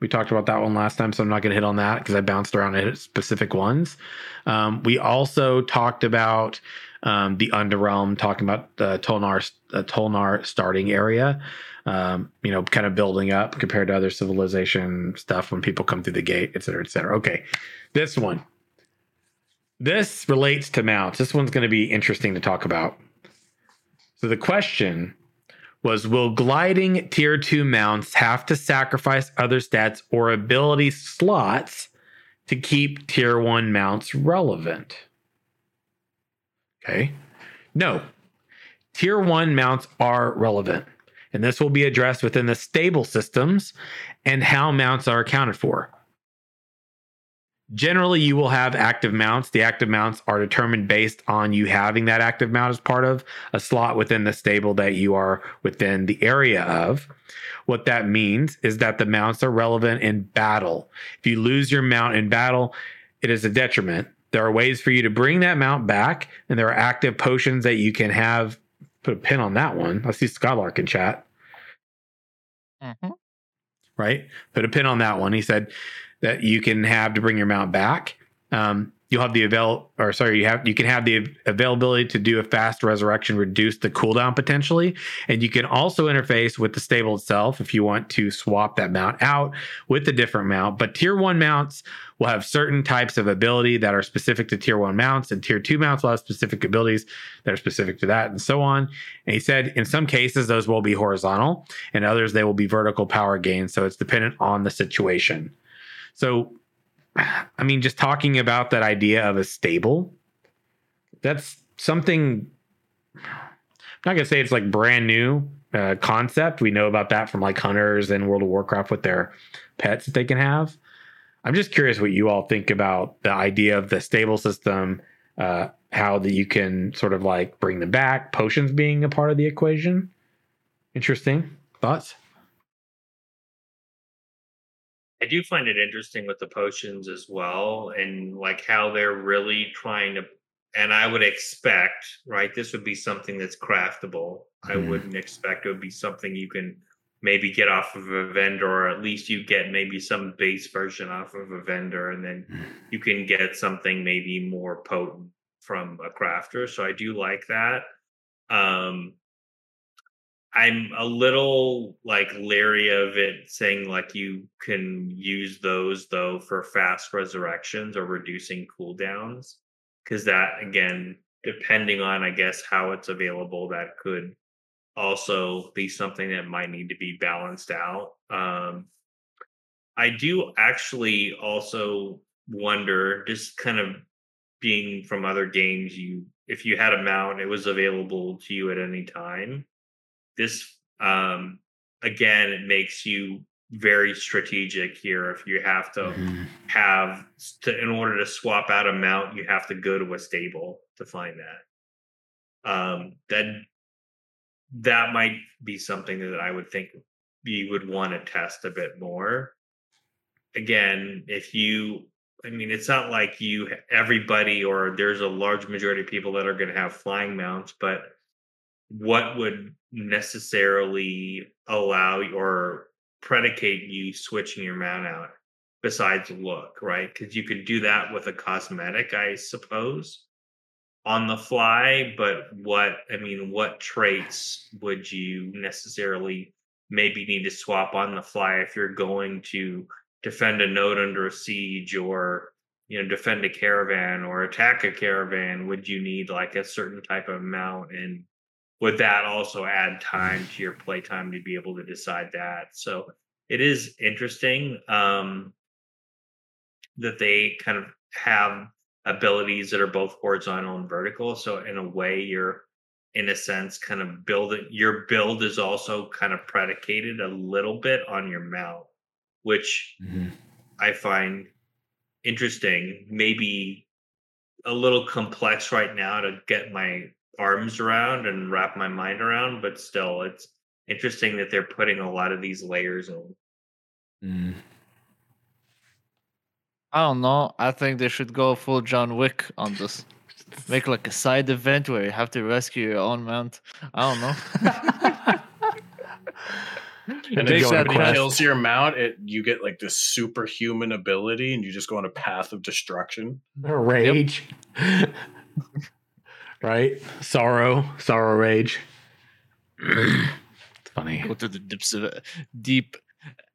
we talked about that one last time, so I'm not going to hit on that because I bounced around at specific ones. Um, we also talked about um, the Underrealm, talking about the Tulnar, Tulnar starting area. Um, you know, kind of building up compared to other civilization stuff when people come through the gate, et cetera, et cetera. Okay, this one. This relates to mounts. This one's going to be interesting to talk about. So the question was will gliding tier 2 mounts have to sacrifice other stats or ability slots to keep tier 1 mounts relevant? Okay. No. Tier 1 mounts are relevant, and this will be addressed within the stable systems and how mounts are accounted for. Generally, you will have active mounts. The active mounts are determined based on you having that active mount as part of a slot within the stable that you are within the area of. What that means is that the mounts are relevant in battle. If you lose your mount in battle, it is a detriment. There are ways for you to bring that mount back, and there are active potions that you can have. Put a pin on that one. I see Skylark in chat. Mhm. Right? Put a pin on that one. He said, that you can have to bring your mount back. Um, you'll have the avail or sorry, you have you can have the availability to do a fast resurrection, reduce the cooldown potentially, and you can also interface with the stable itself if you want to swap that mount out with a different mount. But tier one mounts will have certain types of ability that are specific to tier one mounts, and tier two mounts will have specific abilities that are specific to that, and so on. And he said in some cases those will be horizontal, and others they will be vertical power gains. So it's dependent on the situation. So, I mean, just talking about that idea of a stable, that's something. I'm not gonna say it's like brand new uh, concept. We know about that from like hunters and World of Warcraft with their pets that they can have. I'm just curious what you all think about the idea of the stable system, uh, how that you can sort of like bring them back, potions being a part of the equation. Interesting thoughts. I do find it interesting with the potions as well, and like how they're really trying to. And I would expect, right, this would be something that's craftable. I Mhm. wouldn't expect it would be something you can maybe get off of a vendor, or at least you get maybe some base version off of a vendor, and then [SIGHS] you can get something maybe more potent from a crafter. So I do like that. Um, I'm a little like leery of it saying like you can use those though for fast resurrections or reducing cooldowns. Cause that again, depending on I guess how it's available, that could also be something that might need to be balanced out. Um I do actually also wonder, just kind of being from other games, you if you had a mount, it was available to you at any time this um again it makes you very strategic here if you have to Mhm. have to in order to swap out a mount you have to go to a stable to find that um, that that might be something that I would think you would want to test a bit more. Again, if you, I mean, it's not like you everybody or there's a large majority of people that are going to have flying mounts, but what would necessarily allow or predicate you switching your mount out besides look, right? Because you could do that with a cosmetic, I suppose, on the fly. But what, I mean, what traits would you necessarily maybe need to swap on the fly if you're going to defend a node under a siege or you know defend a caravan or attack a caravan would you need like a certain type of mount and would that also add time to your playtime to be able to decide that so it is interesting um, that they kind of have abilities that are both horizontal and vertical so in a way you're in a sense kind of building your build is also kind of predicated a little bit on your mount which Mm-hmm. i find interesting maybe a little complex right now to get my arms around and wrap my mind around but still it's interesting that they're putting a lot of these layers on. Mm. I don't know. I think they should go full John Wick on this. Make like a side event where you have to rescue your own mount. I don't know. [LAUGHS] And if somebody quest. kills your mount, it you get like this superhuman ability, and you just go on a path of destruction. rage [LAUGHS] right? Sorrow sorrow rage. [CLEARS THROAT] It's funny. Go to the deeps of deep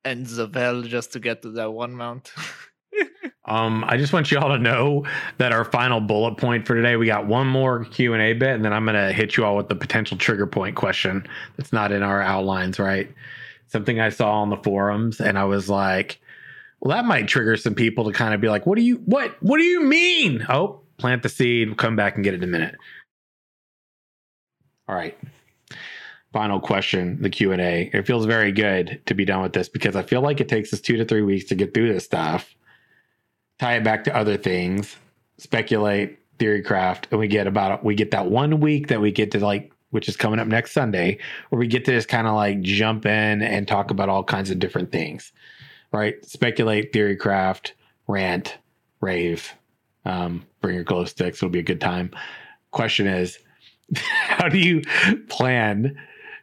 ends of hell just to get to that one mount. [LAUGHS] um i just want you all to know that our final bullet point for today we got one more q&a bit and then i'm gonna hit you all with the potential trigger point question that's not in our outlines right? Something i saw on the forums and i was like well that might trigger some people to kind of be like what do you what what do you mean? Oh plant the seed we'll come back and get it in a minute all right. Final question the q&a it feels very good to be done with this because i feel like it takes us two to three weeks to get through this stuff tie it back to other things speculate theory craft and we get about we get that one week that we get to like which is coming up next sunday where we get to just kind of like jump in and talk about all kinds of different things right? Speculate theory craft rant rave um, bring your glow sticks it'll be a good time. Question is [LAUGHS] how do you plan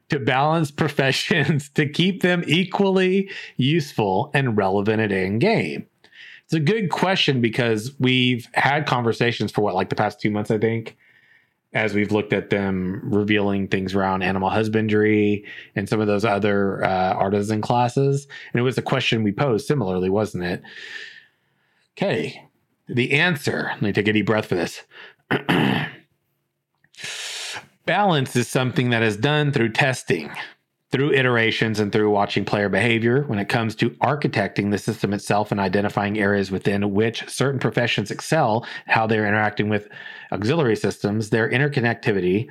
to balance professions to keep them equally useful and relevant at in game it's a good question because we've had conversations for what like the past two months i think as we've looked at them revealing things around animal husbandry and some of those other uh, artisan classes. And it was a question we posed similarly wasn't it? Okay the answer let me take a deep breath for this [CLEARS THROAT] balance is something that is done through testing through iterations and through watching player behavior when it comes to architecting the system itself and identifying areas within which certain professions excel, how they're interacting with auxiliary systems, their interconnectivity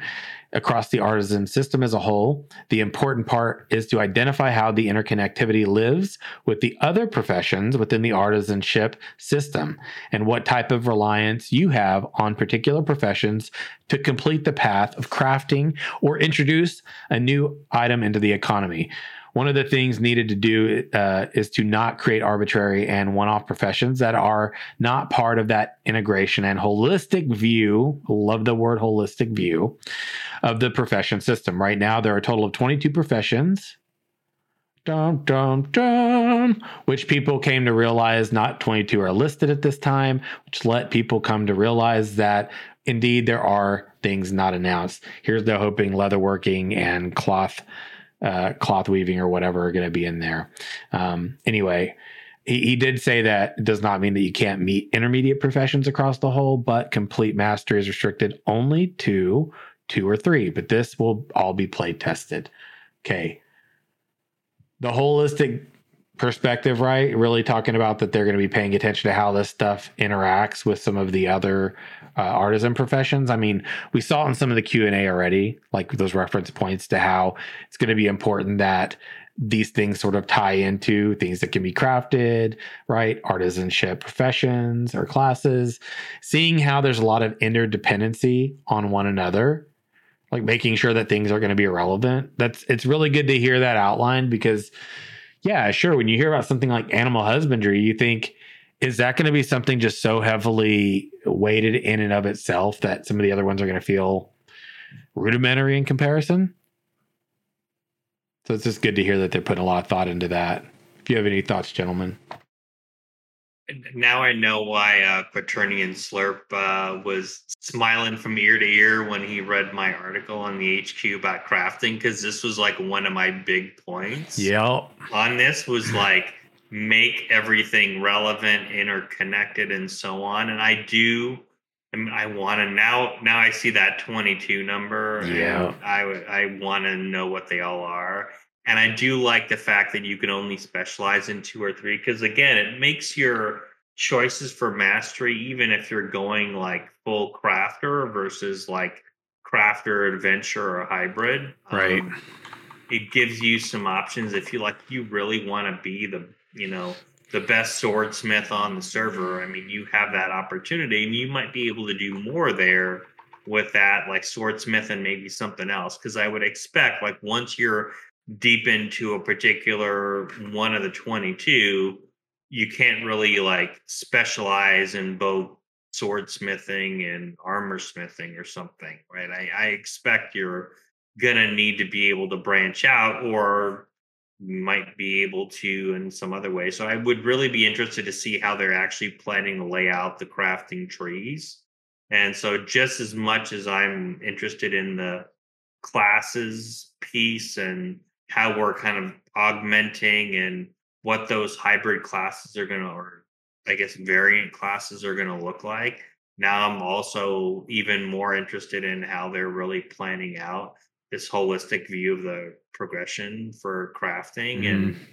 across the artisan system as a whole. The important part is to identify how the interconnectivity lives with the other professions within the artisanship system and what type of reliance you have on particular professions to complete the path of crafting or introduce a new item into the economy. One of the things needed to do uh, is to not create arbitrary and one off professions that are not part of that integration and holistic view. Love the word holistic view of the profession system. Right now, there are a total of 22 professions. Dum, dum, dum, which people came to realize not 22 are listed at this time, which let people come to realize that indeed there are things not announced. Here's the hoping leatherworking and cloth uh, cloth weaving or whatever are going to be in there. Um, anyway, he, he did say that does not mean that you can't meet intermediate professions across the whole, but complete mastery is restricted only to two or three. But this will all be play tested. Okay. The holistic perspective, right? Really talking about that they're going to be paying attention to how this stuff interacts with some of the other uh, artisan professions. I mean, we saw in some of the Q and A already, like those reference points to how it's going to be important that these things sort of tie into things that can be crafted, right? Artisanship professions or classes, seeing how there's a lot of interdependency on one another like making sure that things are going to be irrelevant. That's it's really good to hear that outlined because yeah, sure when you hear about something like animal husbandry, you think is that going to be something just so heavily weighted in and of itself that some of the other ones are going to feel rudimentary in comparison? So it's just good to hear that they're putting a lot of thought into that. If you have any thoughts, gentlemen. Now I know why uh, Quaternion Slurp uh, was smiling from ear to ear when he read my article on the HQ about crafting, because this was like one of my big points. Yep. On this was like make everything relevant, interconnected, and so on. And I do. I, mean, I want to now. Now I see that twenty-two number. Yeah. I. I want to know what they all are. And I do like the fact that you can only specialize in two or three because again, it makes your choices for mastery, even if you're going like full crafter versus like crafter, adventure, or hybrid. Right. um, it gives you some options if you like. You really want to be the you know the best swordsmith on the server. I mean, you have that opportunity, and you might be able to do more there with that, like swordsmith and maybe something else. Because I would expect, like, once you're deep into a particular one of the 22 you can't really like specialize in both swordsmithing and armor smithing or something right? I, I expect you're gonna need to be able to branch out or might be able to in some other way. So i would really be interested to see how they're actually planning to lay out the crafting trees. And so just as much as i'm interested in the classes piece and how we're kind of augmenting and what those hybrid classes are going to or i guess variant classes are going to look like. Now i'm also even more interested in how they're really planning out this holistic view of the progression for crafting and mm-hmm.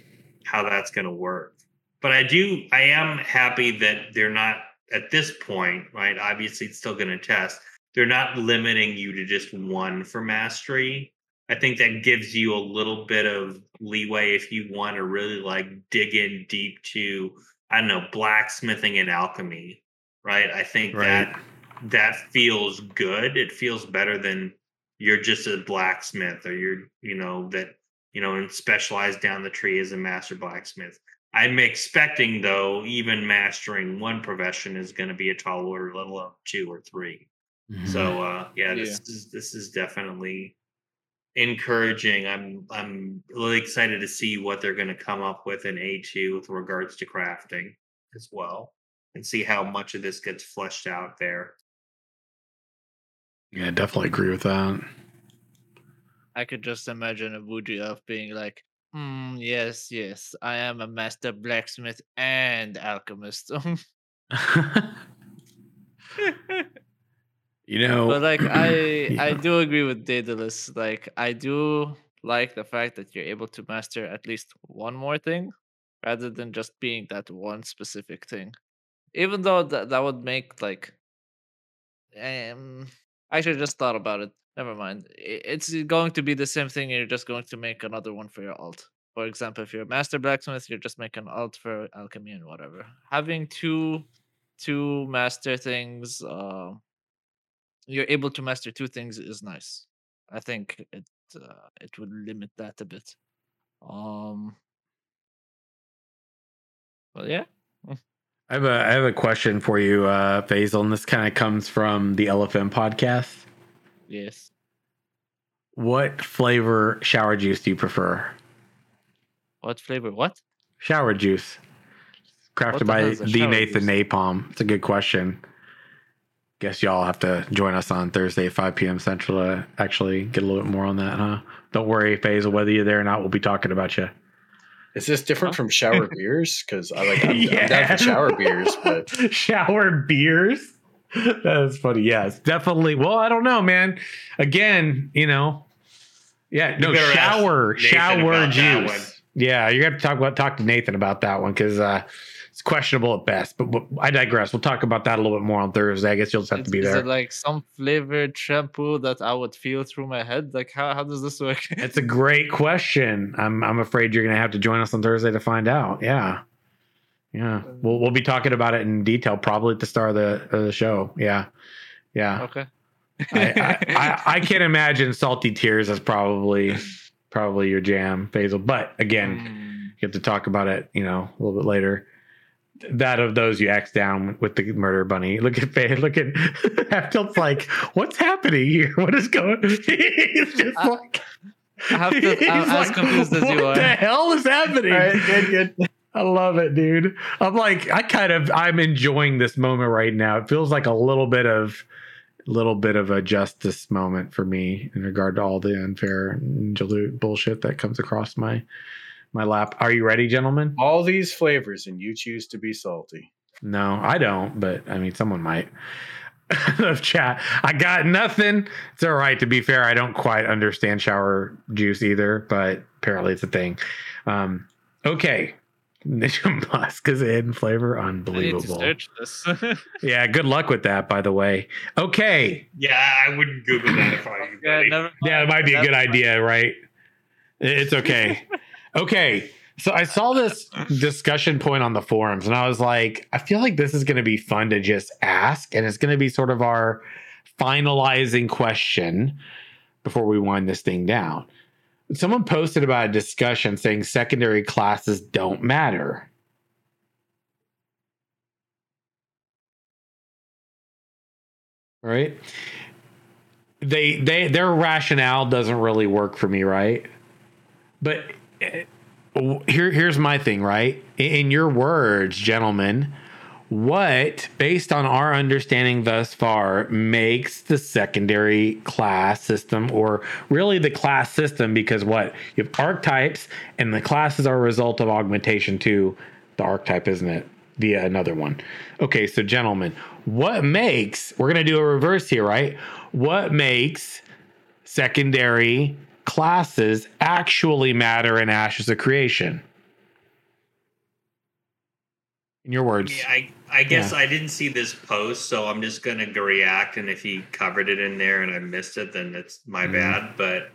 how that's going to work. But i do i am happy that they're not at this point right obviously it's still going to test they're not limiting you to just one for mastery I think that gives you a little bit of leeway if you want to really like dig in deep to I don't know blacksmithing and alchemy, right? I think Right. that that feels good. It feels better than you're just a blacksmith or you're you know that you know and specialized down the tree as a master blacksmith. I'm expecting though, even mastering one profession is going to be a tall order, let alone two or three. Mm-hmm. So uh, yeah, this is this is definitely encouraging. I'm I'm really excited to see what they're going to come up with in A2 with regards to crafting as well, and see how much of this gets fleshed out there. yeah, I definitely agree with that. I could just imagine a Wujiev being like, Hmm, yes, yes, I am a master blacksmith and alchemist. [LAUGHS] [LAUGHS] [LAUGHS] you know, but like I [CLEARS THROAT] I do agree with Daedalus. Like I do like the fact that you're able to master at least one more thing rather than just being that one specific thing. Even though that that would make like um I should just thought about it. Never mind. It's going to be the same thing. You're just going to make another one for your alt. For example, if you're a master blacksmith, you're just making alt for alchemy and whatever. Having two two master things, uh, you're able to master two things is nice. I think it uh, it would limit that a bit. Um. Well, yeah. I have a I have a question for you, uh, Faisal, and this kind of comes from the LFM podcast. Yes. What flavor shower juice do you prefer? What flavor? What? Shower juice, crafted the by hell the Nathan juice? Napalm. It's a good question. Guess y'all have to join us on Thursday, 5 p.m. Central to actually get a little bit more on that, huh? Don't worry, Faisal, whether you're there or not, we'll be talking about you. Is this different from shower beers? Because I like I'm, [LAUGHS] I'm down for shower beers, but [LAUGHS] shower beers. That is funny. Yes, definitely. Well, I don't know, man. Again, you know, yeah, no shower, Nathan shower about that one. juice. Yeah, you're gonna have to talk about talk to Nathan about that one because uh, it's questionable at best. But, but I digress. We'll talk about that a little bit more on Thursday. I guess you'll just have Is, to be is there. it like some flavored shampoo that I would feel through my head? Like how how does this work? [LAUGHS] It's a great question. I'm I'm afraid you're gonna have to join us on Thursday to find out. Yeah. Yeah. We'll we'll be talking about it in detail probably at the start of the of the show. Yeah. Yeah. okay. I, I, I, I [LAUGHS] can imagine salty tears as probably probably your jam, Basil. But again, Mm. you have to talk about it, you know, a little bit later. That of those you X down with the murder bunny. Look at Faye. Look at [LAUGHS] Half Tilt's like, what's happening here? What is going? [LAUGHS] He's just I- like, Half Tilt, I'm he's as confused as you What the hell is happening? All right, good, good. I love it, dude. I'm like, I kind of, I'm enjoying this moment right now. It feels like a little bit of, little bit of a justice moment for me in regard to all the unfair and dilute bullshit that comes across my, my lap. Are you ready, gentlemen? All these flavors, and you choose to be salty. No, I don't, but I mean, someone might. [LAUGHS] of chat. I got nothing. It's all right. To be fair, I don't quite understand shower juice either, but apparently it's a thing. Um, okay. Ninja Musk is hidden flavor. I need to Unbelievable. search this. [LAUGHS] Yeah, good luck with that, by the way. Okay. Yeah, I wouldn't Google that if I were [LAUGHS] you, yeah, never Yeah, it might be a good idea, right? It's okay. Okay. So I saw this discussion point on the forums and I was like, I feel like this is going to be fun to just ask. And it's going to be sort of our finalizing question before we wind this thing down. Someone posted about a discussion saying secondary classes don't matter. Right? They they their rationale doesn't really work for me, right? But here here's my thing, right? In, your words, gentlemen, what based on our understanding thus far makes the secondary class system or really the class system because what? You have archetypes and the classes are a result of augmentation to the archetype isn't it? Via another one. Okay so gentlemen what makes we're to do a reverse here right? What makes secondary classes actually matter in ashes of creation in your words Yeah, I, I guess Yeah. I didn't see this post, so I'm just gonna react. And if he covered it in there and I missed it, then it's my Mhm. bad. But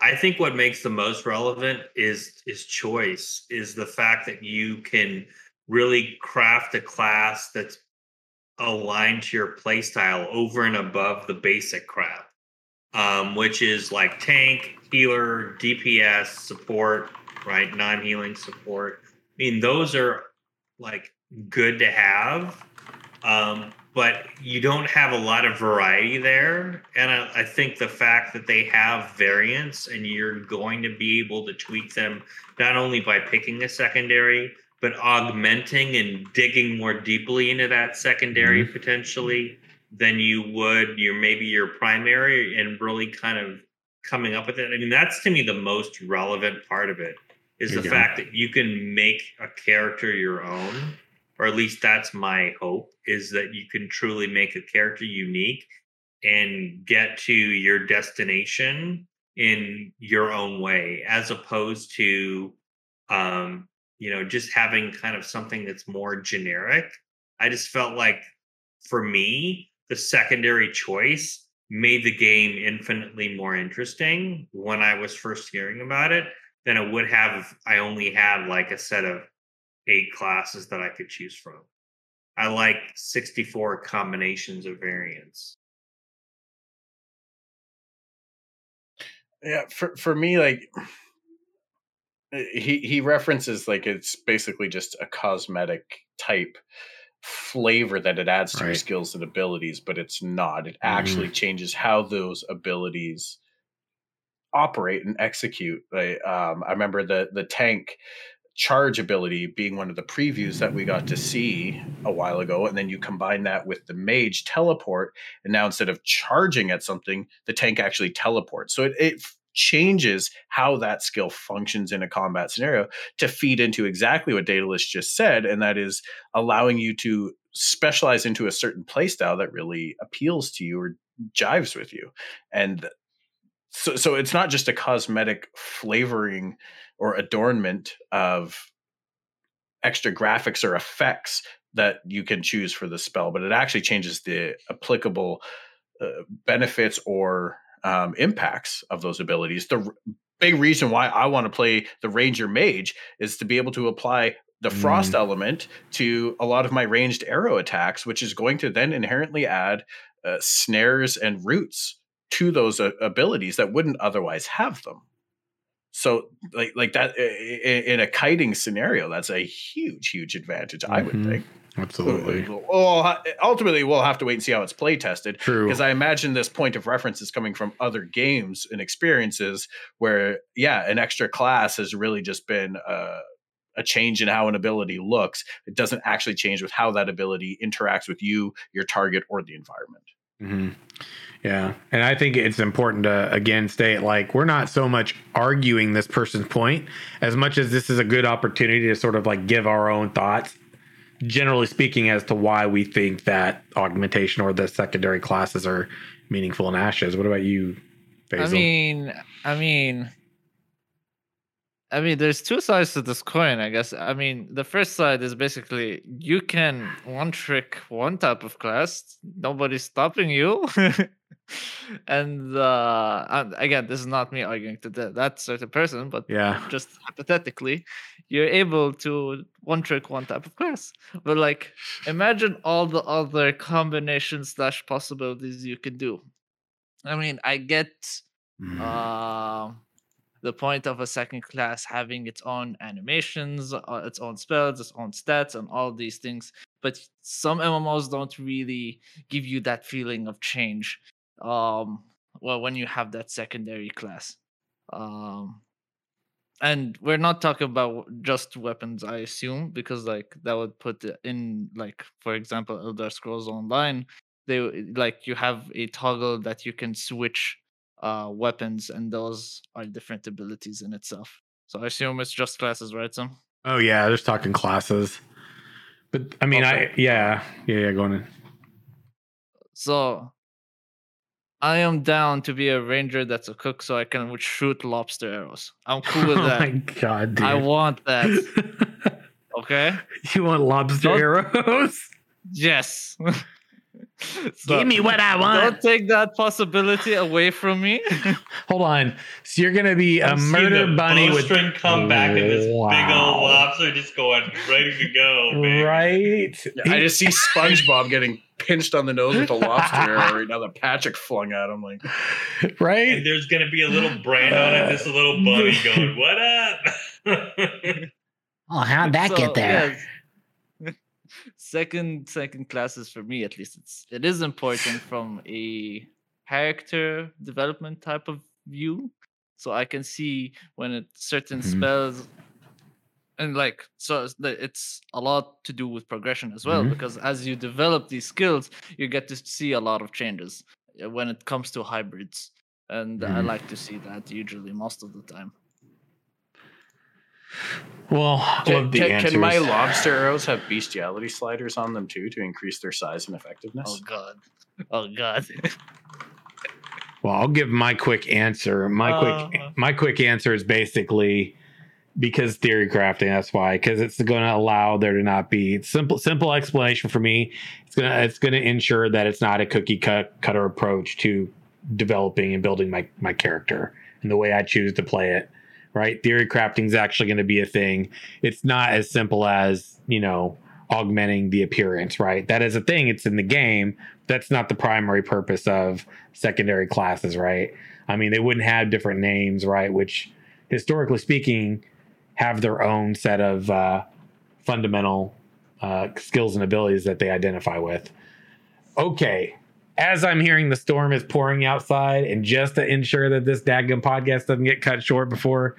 I think what makes the most relevant is is choice, is the fact that you can really craft a class that's aligned to your playstyle over and above the basic crap, um, which is like tank, healer, DPS, support, right? Non healing support. I mean, those are like good to have, um, but you don't have a lot of variety there. And I, I think the fact that they have variants and you're going to be able to tweak them not only by picking a secondary, but augmenting and digging more deeply into that secondary potentially than you would your maybe your primary and really kind of coming up with it. I mean, that's to me the most relevant part of it is the go. fact that you can make a character your own, or at least that's my hope, is that you can truly make a character unique and get to your destination in your own way, as opposed to um, you know, just having kind of something that's more generic. I just felt like for me, the secondary choice made the game infinitely more interesting when I was first hearing about it than it would have if I only had like a set of eight classes that I could choose from. I like 64 combinations of variants. Yeah, for for me, like he he references like it's basically just a cosmetic type flavor that it adds to your skills and abilities, but it's not. It actually changes how those abilities operate and execute. Like, um, I remember the the tank charge ability being one of the previews that we got to see a while ago, and then you combine that with the mage teleport, and now instead of charging at something, the tank actually teleports. So it, it changes how that skill functions in a combat scenario to feed into exactly what Daedalus just said, and that is allowing you to specialize into a certain playstyle that really appeals to you or jives with you. And so so it's not just a cosmetic flavoring or adornment of extra graphics or effects that you can choose for the spell, but it actually changes the applicable uh, benefits or um, impacts of those abilities. The r- big reason why I want to play the Ranger Mage is to be able to apply the frost element to a lot of my ranged arrow attacks, which is going to then inherently add uh, snares and roots to those uh, abilities that wouldn't otherwise have them. So, like like that in a kiting scenario, that's a huge, huge advantage. I would Mhm. think. Absolutely. Well, ultimately, we'll have to wait and see how it's play tested. True. Because I imagine this point of reference is coming from other games and experiences where, yeah, an extra class has really just been uh, a change in how an ability looks. It doesn't actually change with how that ability interacts with you, your target, or the environment. hmm Yeah. And I think it's important to, again, state like, we're not so much arguing this person's point as much as this is a good opportunity to sort of like give our own thoughts, generally speaking, as to why we think that augmentation or the secondary classes are meaningful in Ashes. What about you, Basil? I mean, I mean, I mean, there's two sides to this coin, I guess. I mean, the first side is basically you can one trick one type of class, nobody's stopping you. [LAUGHS] and uh and again, this is not me arguing to that, that certain person, but yeah. just hypothetically, you're able to one trick one type of class. But like, imagine all the other combinations slash possibilities you could do. I mean, I get Mm. uh, the point of a second class having its own animations, uh, its own spells, its own stats, and all these things. But some MMOs don't really give you that feeling of change. Um, well, when you have that secondary class. Um, and we're not talking about just weapons, I assume, because like that would put in like, for example, Elder Scrolls Online. They like you have a toggle that you can switch uh weapons, and those are different abilities in itself. So I assume it's just classes, right? Sam? Oh, yeah. Just talking classes. But I mean, I, yeah. Yeah. Yeah. going in So I am down to be a ranger that's a cook, so I can shoot lobster arrows. I'm cool with [LAUGHS] oh that. my God, dude. I want that. [LAUGHS] Okay. you want lobster Don't- arrows? [LAUGHS] Yes. So, [LAUGHS] Give me what I want. Don't take that possibility away from me. [LAUGHS] Hold on. So you're gonna be a I'm seeing murder the bunny with bowstring come back and this big old lobster just going ready to go. baby. right. I just see SpongeBob getting pinched on the nose with a lobster arrow [LAUGHS] right now that Patrick flung at him. Like, right. And there's gonna be a little brand on it, this little bunny going, "What up?" Oh, how'd that So, get there? yes. Second second classes for me at least it's it is important [SIGHS] from a character development type of view so i can see when it certain Mhm. spells and like so it's a lot to do with progression as well Mhm. because as you develop these skills you get to see a lot of changes uh, when it comes to hybrids and i Mhm. like to see that usually most of the time Well, I can, love the can- can my lobster arrows have bestiality sliders on them too to increase their size and effectiveness? oh god oh god [LAUGHS] Well, I'll give my quick answer. My quick Uh. my quick answer is basically because theory crafting. That's why because it's going to allow there to not be simple simple explanation for me. It's gonna it's gonna ensure that it's not a cookie cut cutter approach to developing and building my my character and the way I choose to play it. Right, theory crafting is actually going to be a thing. It's not as simple as you know augmenting the appearance. Right, that is a thing. It's in the game. That's not the primary purpose of secondary classes, right? I mean, they wouldn't have different names, right? Which, historically speaking, have their own set of uh, fundamental uh, skills and abilities that they identify with. Okay, as I'm hearing the storm is pouring outside, and just to ensure that this dadgum podcast doesn't get cut short before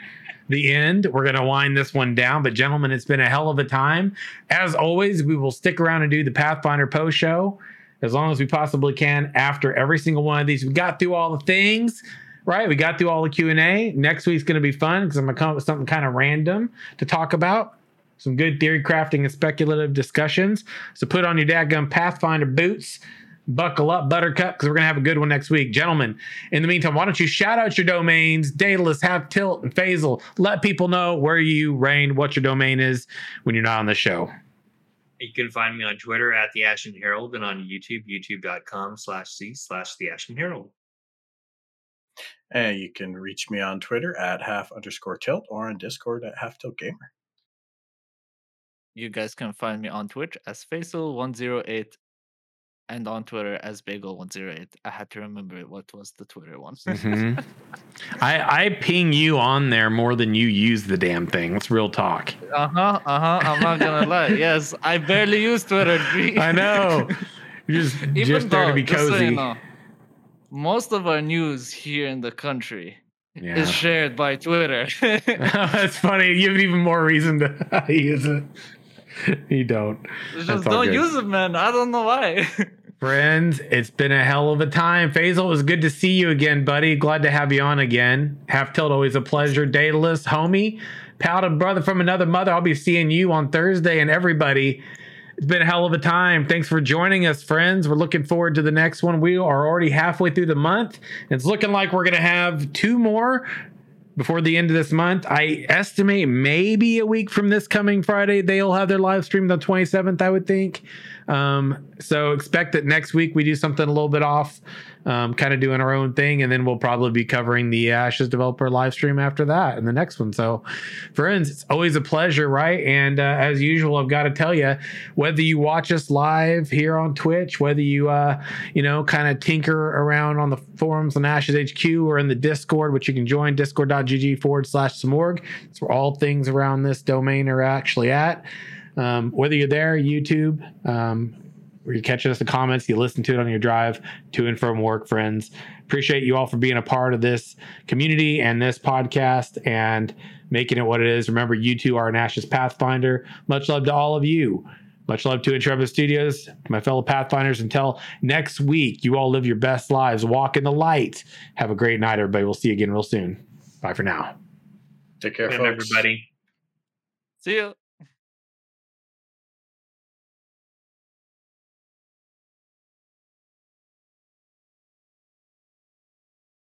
the end, we're going to wind this one down. But, gentlemen, it's been a hell of a time. As always, we will stick around and do the Pathfinder post show as long as we possibly can after every single one of these. We got through all the things, right? We got through all the Q and A. Next week's going to be fun because I'm going to come up with something kind of random to talk about. Some good theory crafting and speculative discussions. So put on your dadgum Pathfinder boots. Buckle up, Buttercup, because we're going to have a good one next week. Gentlemen, in the meantime, why don't you shout out your domains, Daedalus, Half Tilt, and Faisal. Let people know where you reign, what your domain is when you're not on the show. You can find me on Twitter at the Ashen Herald and on YouTube, youtube.com slash C slash the Ashen Herald. And you can reach me on Twitter at half underscore tilt or on Discord at half tilt gamer. You guys can find me on Twitch as Faisal108 and on Twitter as Bagel108. I had to remember what was the Twitter one. Mhm. [LAUGHS] I I ping you on there more than you use the damn thing. Let's real talk. Uh huh. Uh huh. I'm not gonna lie. Yes, I barely use Twitter. [LAUGHS] I know. [LAUGHS] You're just Even just there to though, be just so you cozy. know, most of our news here in the country Yeah. is shared by Twitter. That's funny. You have even more reason to use it. You don't. Just don't good. use it, man. I don't know why. Friends, it's been a hell of a time. Faisal, it was good to see you again, buddy. Glad to have you on again. Half tilt, always a pleasure. Daedalus, homie, pal to brother from another mother. I'll be seeing you on Thursday and everybody. It's been a hell of a time. Thanks for joining us, friends. We're looking forward to the next one. We are already halfway through the month. It's looking like we're going to have two more before the end of this month. I estimate maybe a week from this coming Friday, they'll have their live stream the 27th, I would think. Um, so expect that next week we do something a little bit off, um, kind of doing our own thing, and then we'll probably be covering the Ashes developer live stream after that and the next one. So, friends, it's always a pleasure, right? And uh, as usual, I've got to tell you, whether you watch us live here on Twitch, whether you uh, you know kind of tinker around on the forums on Ashes HQ or in the Discord, which you can join discord.gg forward slash Samorg. It's where all things around this domain are actually at. Um, whether you're there, YouTube, um, or you catch us in the comments, you listen to it on your drive to and from work, friends. Appreciate you all for being a part of this community and this podcast and making it what it is. Remember, you two are an Ashes Pathfinder. Much love to all of you. Much love to Intrepid Studios, to my fellow Pathfinders. Until next week, you all live your best lives. Walk in the light. Have a great night, everybody. We'll see you again real soon. Bye for now. Take care, Good, folks. everybody. See you.